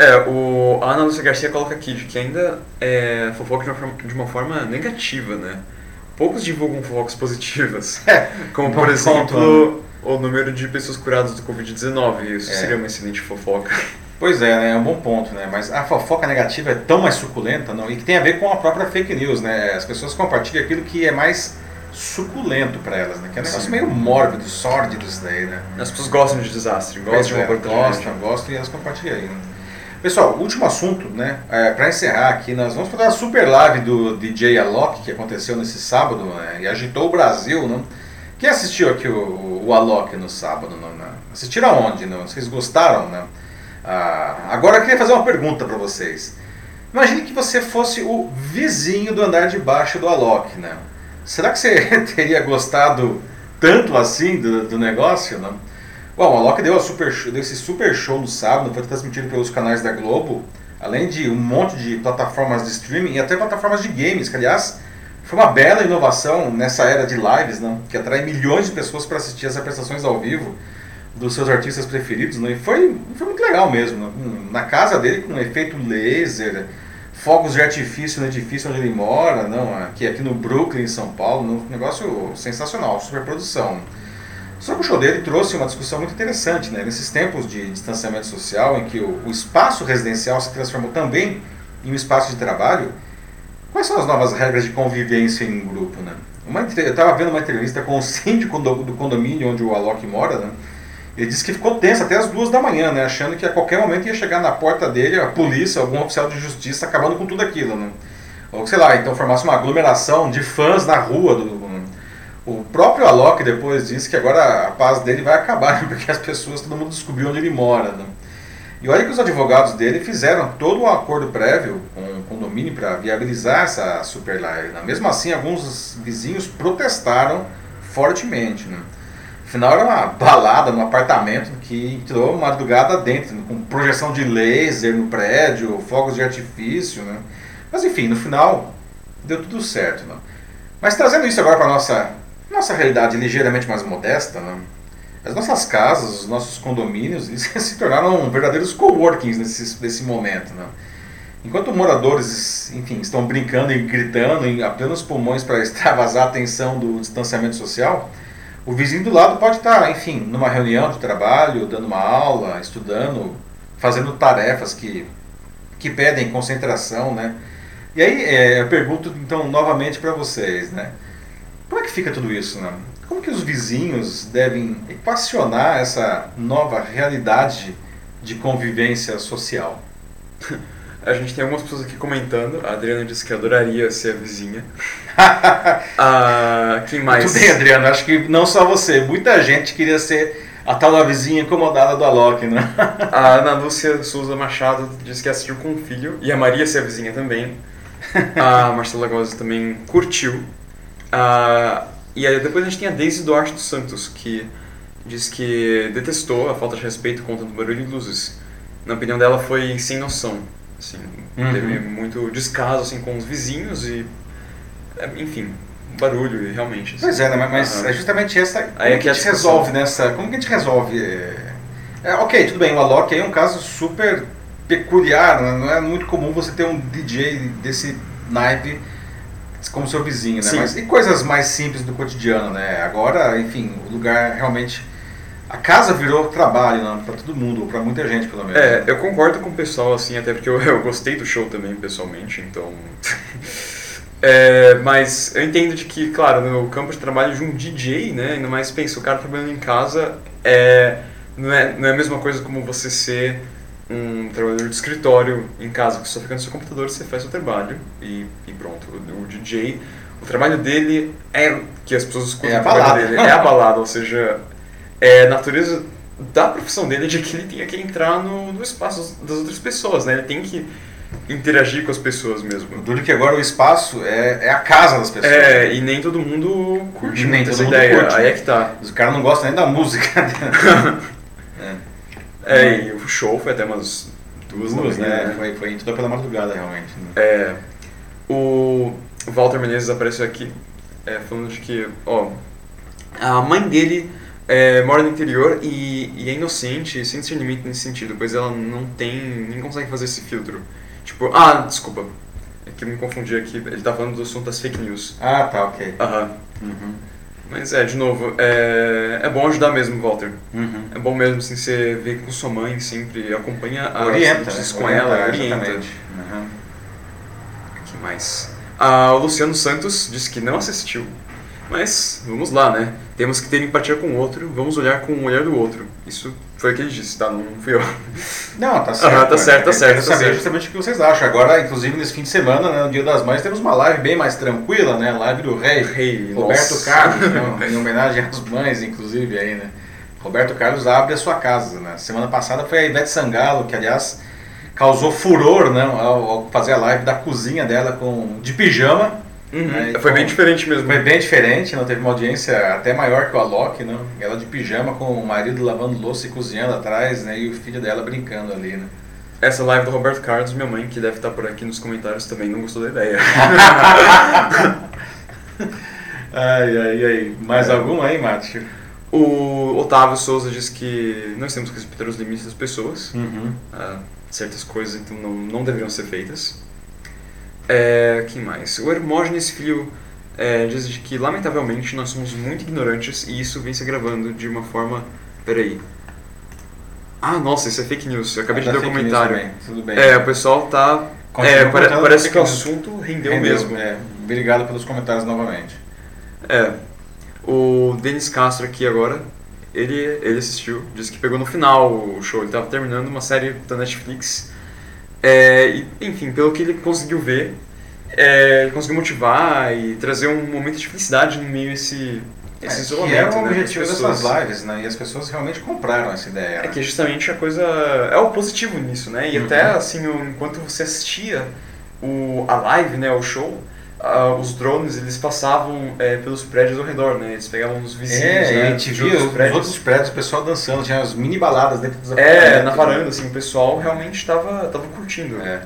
Speaker 2: É, o, a Ana Lúcia Garcia coloca aqui de que ainda é fofoca de uma, forma, de uma forma negativa, né? poucos divulgam fofocas positivas.
Speaker 1: É,
Speaker 2: como, por exemplo, o número de pessoas curadas do Covid-19. Isso é. seria uma excelente fofoca.
Speaker 1: Pois é, né? é um bom ponto, né? Mas a fofoca negativa é tão mais suculenta, não? E que tem a ver com a própria fake news, né? As pessoas compartilham aquilo que é mais suculento para elas, né? Que é um negócio Sim. meio mórbido, sórdido isso daí, né?
Speaker 2: As pessoas gostam de desastre, gostam de uma
Speaker 1: é, Gostam, gostam e elas compartilham aí, né? Pessoal, último assunto, né? É, para encerrar aqui, nós vamos fazer a super live do DJ Alok que aconteceu nesse sábado né? e agitou o Brasil, né? Quem assistiu aqui o, o Alok no sábado? Não, né? Assistiram aonde? Não? Vocês gostaram? Né? Ah, agora eu queria fazer uma pergunta para vocês. Imagine que você fosse o vizinho do andar de baixo do Alok, né? Será que você teria gostado tanto assim do, do negócio? Não? Bom, a Loki deu, a super, deu esse super show no sábado, foi transmitido pelos canais da Globo, além de um monte de plataformas de streaming e até plataformas de games, que aliás foi uma bela inovação nessa era de lives, né, que atrai milhões de pessoas para assistir as apresentações ao vivo dos seus artistas preferidos, né, e foi, foi muito legal mesmo. Né, na casa dele, com um efeito laser, fogos de artifício no edifício onde ele mora, não, aqui, aqui no Brooklyn, em São Paulo, um negócio sensacional, super produção. Só que o show dele trouxe uma discussão muito interessante, né? Nesses tempos de distanciamento social, em que o, o espaço residencial se transformou também em um espaço de trabalho, quais são as novas regras de convivência em grupo, né? Uma, eu estava vendo uma entrevista com o síndico do, do condomínio onde o Alok mora, né? Ele disse que ficou tenso até as duas da manhã, né? Achando que a qualquer momento ia chegar na porta dele a polícia, algum oficial de justiça acabando com tudo aquilo, né? Ou sei lá, então formasse uma aglomeração de fãs na rua do, o próprio Alok depois disse que agora a paz dele vai acabar, porque as pessoas, todo mundo descobriu onde ele mora. Né? E olha que os advogados dele fizeram todo um acordo prévio com o condomínio para viabilizar essa super live. Né? Mesmo assim, alguns vizinhos protestaram fortemente. Né? Afinal, era uma balada no apartamento que entrou madrugada dentro, né? com projeção de laser no prédio, fogos de artifício. Né? Mas enfim, no final, deu tudo certo. Né? Mas trazendo isso agora para nossa, nossa realidade ligeiramente mais modesta, né? As nossas casas, os nossos condomínios, se tornaram verdadeiros coworkings nesse, nesse momento. Né? Enquanto moradores, enfim, estão brincando e gritando em apenas pulmões para extravasar a atenção do distanciamento social, o vizinho do lado pode estar, enfim, numa reunião de trabalho, dando uma aula, estudando, fazendo tarefas que, que pedem concentração, né? E aí é, eu pergunto então novamente para vocês, né? Como é que fica tudo isso, né? Como que os vizinhos devem equacionar essa nova realidade de convivência social?
Speaker 2: A gente tem algumas pessoas aqui comentando. A Adriana disse que adoraria ser a vizinha. ah, quem mais?
Speaker 1: Tudo bem, Adriana. Acho que não só você. Muita gente queria ser a tal da vizinha incomodada do Alok, né?
Speaker 2: a Ana Lúcia Souza Machado disse que assistiu com o filho. E a Maria ser a vizinha também. a Marcela Gomes também curtiu. A e aí depois a gente tem a Daisy Duarte dos Santos, que diz que detestou a falta de respeito contra o barulho de luzes. Na opinião dela foi sem noção. Assim, uhum. Teve muito descaso assim, com os vizinhos e. É, enfim, barulho, realmente. Assim.
Speaker 1: Pois é, né? mas uhum. é justamente essa. Como aí é que a gente resolve nessa. Como que a gente resolve? É, é, ok, tudo bem, o Alok é um caso super peculiar, né? não é muito comum você ter um DJ desse naipe como seu vizinho, né? Sim. Mas e coisas mais simples do cotidiano, né? Agora, enfim, o lugar realmente a casa virou trabalho né? para todo mundo, para muita gente pelo menos.
Speaker 2: É, eu concordo com o pessoal assim, até porque eu, eu gostei do show também pessoalmente, então. é, mas eu entendo de que, claro, no campo de trabalho de um DJ, né? Ainda mais pensa, o cara trabalhando em casa é não é não é a mesma coisa como você ser um trabalhador de escritório em casa que só fica no seu computador, você faz o seu trabalho e, e pronto. O, o, DJ, o trabalho dele é que as pessoas escutam é o trabalho dele, é a balada, ou seja, é a natureza da profissão dele de que ele tem que entrar no, no espaço das outras pessoas, né? Ele tem que interagir com as pessoas mesmo.
Speaker 1: Duro que agora o espaço é, é a casa das pessoas.
Speaker 2: É, e nem todo mundo curte nem essa ideia. Curte. Aí é que tá.
Speaker 1: Os caras não gostam nem da música.
Speaker 2: é. E o show foi até umas duas, duas
Speaker 1: né? né? Foi, foi toda pela madrugada, realmente. Né?
Speaker 2: É. O Walter Menezes apareceu aqui é, falando de que, ó, a mãe dele é, mora no interior e, e é inocente, sem discernimento nesse sentido, pois ela não tem, nem consegue fazer esse filtro. Tipo, ah, desculpa, é que eu me confundi aqui, ele tá falando do assunto das fake news.
Speaker 1: Ah, tá, ok.
Speaker 2: Aham. Uhum. Mas é, de novo, é, é bom ajudar mesmo, Walter. Uhum. É bom mesmo, assim, você ver com sua mãe sempre, acompanha
Speaker 1: as orienta, né?
Speaker 2: com ela, orienta. Uhum. O que mais? Ah, o Luciano Santos disse que não assistiu, mas vamos lá, né? Temos que ter empatia com o outro, vamos olhar com o olhar do outro. Isso foi o que ele disse, tá? Não fui eu.
Speaker 1: Não, tá certo. Ah,
Speaker 2: tá certo, tá certo. Eu quero
Speaker 1: tá
Speaker 2: saber certo.
Speaker 1: justamente o que vocês acham. Agora, inclusive, nesse fim de semana, né, no Dia das Mães, temos uma live bem mais tranquila, né? Live do rei,
Speaker 2: rei
Speaker 1: Roberto nossa. Carlos, né? em homenagem às mães, inclusive, aí, né? Roberto Carlos abre a sua casa, né? Semana passada foi a Ivete Sangalo, que, aliás, causou furor, né? Ao, fazer a live da cozinha dela com, de pijama
Speaker 2: Uhum. Né? Foi bem diferente mesmo.
Speaker 1: Foi bem diferente, não teve uma audiência até maior que o Alok, né? Ela de pijama com o marido lavando louça e cozinhando atrás, né? E o filho dela brincando ali, né?
Speaker 2: Essa live do Roberto Carlos, minha mãe, que deve estar por aqui nos comentários também, não gostou da ideia.
Speaker 1: ai, ai, ai. Mais é. algum aí, Márcio?
Speaker 2: O Otávio Souza diz que nós temos que respeitar os limites das pessoas.
Speaker 1: Uhum.
Speaker 2: Uh, certas coisas então não, não deveriam ser feitas. É, quem mais? O Hermógenes Filho é, diz que, lamentavelmente, nós somos muito ignorantes e isso vem se agravando de uma forma... Peraí. Ah, nossa, isso é fake news. Eu acabei ah, de ler o comentário.
Speaker 1: Bem, tudo bem.
Speaker 2: É, o pessoal tá... é, pare, parece que o assunto rendeu, rendeu mesmo.
Speaker 1: É, obrigado pelos comentários novamente.
Speaker 2: É. O Denis Castro aqui agora, ele, ele assistiu, disse que pegou no final o show. Ele estava terminando uma série da Netflix é, enfim, pelo que ele conseguiu ver, é, ele conseguiu motivar e trazer um momento de felicidade no meio esse esse
Speaker 1: é,
Speaker 2: isolamento.
Speaker 1: Que é o
Speaker 2: né,
Speaker 1: objetivo dessas lives, né? E as pessoas realmente compraram essa ideia.
Speaker 2: É
Speaker 1: né?
Speaker 2: que justamente a coisa. É o positivo nisso, né? E
Speaker 1: Uhum.
Speaker 2: até assim, enquanto você assistia o, a live, né, o show, ah, os drones eles passavam é, pelos prédios ao redor, né? Eles pegavam os vizinhos,
Speaker 1: É,
Speaker 2: né?
Speaker 1: a gente via os
Speaker 2: prédios.
Speaker 1: outros prédios, o pessoal dançando, tinha as mini baladas dentro dos
Speaker 2: É, na
Speaker 1: né?
Speaker 2: varanda, assim, o pessoal realmente estava tava curtindo.
Speaker 1: É.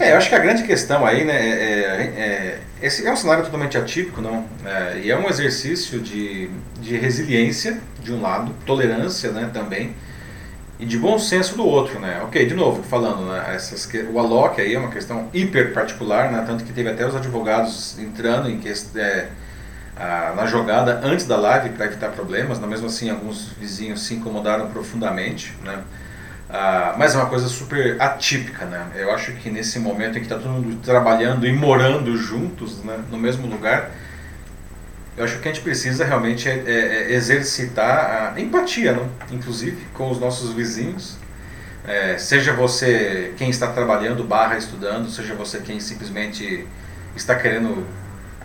Speaker 1: É, eu acho que a grande questão aí, né, é, é- esse é um cenário totalmente atípico, não? É, e é um exercício de, de resiliência, de um lado, tolerância, né, também, e de bom senso do outro, né? Ok, de novo, falando, né, essas, que- o Alok aí é uma questão hiper particular, né, tanto que teve até os advogados entrando em quest- é, a- na jogada antes da live para evitar problemas, mas mesmo assim alguns vizinhos se incomodaram profundamente, né? Ah, mas é uma coisa super atípica, né? Eu acho que nesse momento em que está todo mundo trabalhando e morando juntos, né, no mesmo lugar, eu acho que a gente precisa realmente é, é- é exercitar a empatia, né? inclusive com os nossos vizinhos. É, seja você quem está trabalhando barra estudando, seja você quem simplesmente está querendo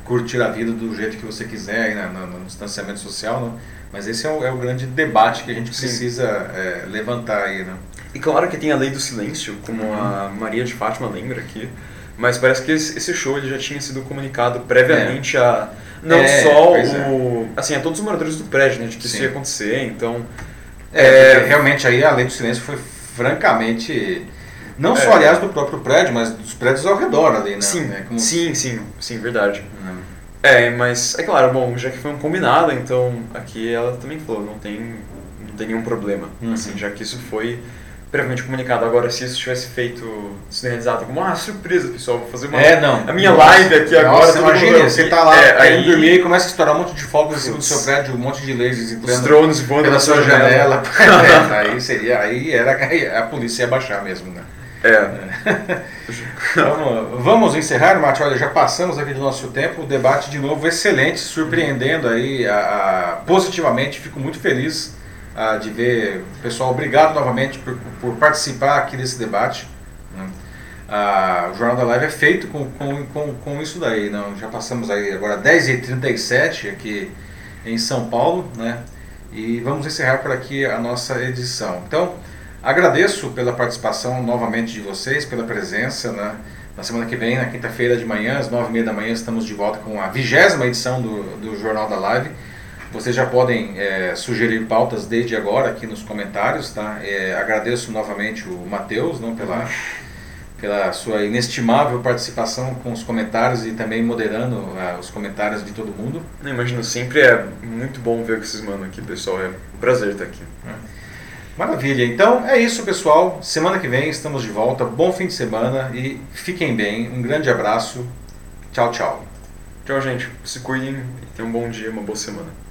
Speaker 1: curtir a vida do jeito que você quiser na- na- no distanciamento social, né? mas esse é o, é o grande debate que a gente precisa é, levantar aí, né?
Speaker 2: E claro que tem a lei do silêncio, como a Maria de Fátima lembra aqui, mas parece que esse esse show ele já tinha sido comunicado previamente a não
Speaker 1: É,
Speaker 2: só
Speaker 1: pois é.
Speaker 2: o assim a todos os moradores do prédio, né, de que isso
Speaker 1: Sim.
Speaker 2: ia acontecer. Então
Speaker 1: É,
Speaker 2: É.
Speaker 1: realmente aí a lei do silêncio foi francamente. Não só,
Speaker 2: É.
Speaker 1: aliás, do próprio prédio, mas dos prédios ao redor ali, né?
Speaker 2: sim,
Speaker 1: É como-
Speaker 2: sim, sim, sim, verdade.
Speaker 1: Né?
Speaker 2: É, mas é claro, bom, já que foi um combinado, então aqui ela também falou, não tem, não tem nenhum problema,
Speaker 1: Uhum.
Speaker 2: assim, já que isso foi previamente comunicado. Agora, se isso tivesse feito, sido realizado como, ah, surpresa, pessoal, vou fazer uma...
Speaker 1: É, não.
Speaker 2: A minha live aqui agora,
Speaker 1: Nossa,
Speaker 2: mundo
Speaker 1: imagina, você tá lá
Speaker 2: É,
Speaker 1: querendo
Speaker 2: aí-
Speaker 1: dormir e começa a estourar um monte de fogos em cima do seu prédio, um monte de lasers
Speaker 2: Os
Speaker 1: entrando
Speaker 2: drones voando
Speaker 1: pela
Speaker 2: na
Speaker 1: sua
Speaker 2: sua
Speaker 1: janela. É, aí seria, aí era a polícia ia baixar mesmo, né?
Speaker 2: É,
Speaker 1: Vamos, vamos encerrar, Mate. Olha, já passamos aqui do nosso tempo. O debate de novo excelente, surpreendendo aí a, a- positivamente. Fico muito feliz ah, de ver. Pessoal, obrigado novamente por, por participar aqui desse debate. né? Ah, o Jornal da Live é feito com, com, com, com isso daí. Não? Já passamos aí agora 10h37 aqui em São Paulo, né? E vamos encerrar por aqui a nossa edição. Então, agradeço pela participação novamente de vocês, pela presença, né? Na semana que vem, na quinta-feira de manhã, às nove e meia da manhã, estamos de volta com a vigésima edição do, do Jornal da Live. Vocês já podem é, sugerir pautas desde agora aqui nos comentários, tá? É, agradeço novamente o Matheus, não, pela, pela sua inestimável participação com os comentários e também moderando ah, os comentários de todo mundo.
Speaker 2: não imagino, sempre é muito bom ver o que vocês mandam aqui, pessoal, é um prazer estar aqui.
Speaker 1: Maravilha, então é isso pessoal. Semana que vem estamos de volta. Bom fim de semana e fiquem bem. Um grande abraço. Tchau, tchau.
Speaker 2: Tchau, gente, se cuidem e tenham um bom dia, uma boa semana.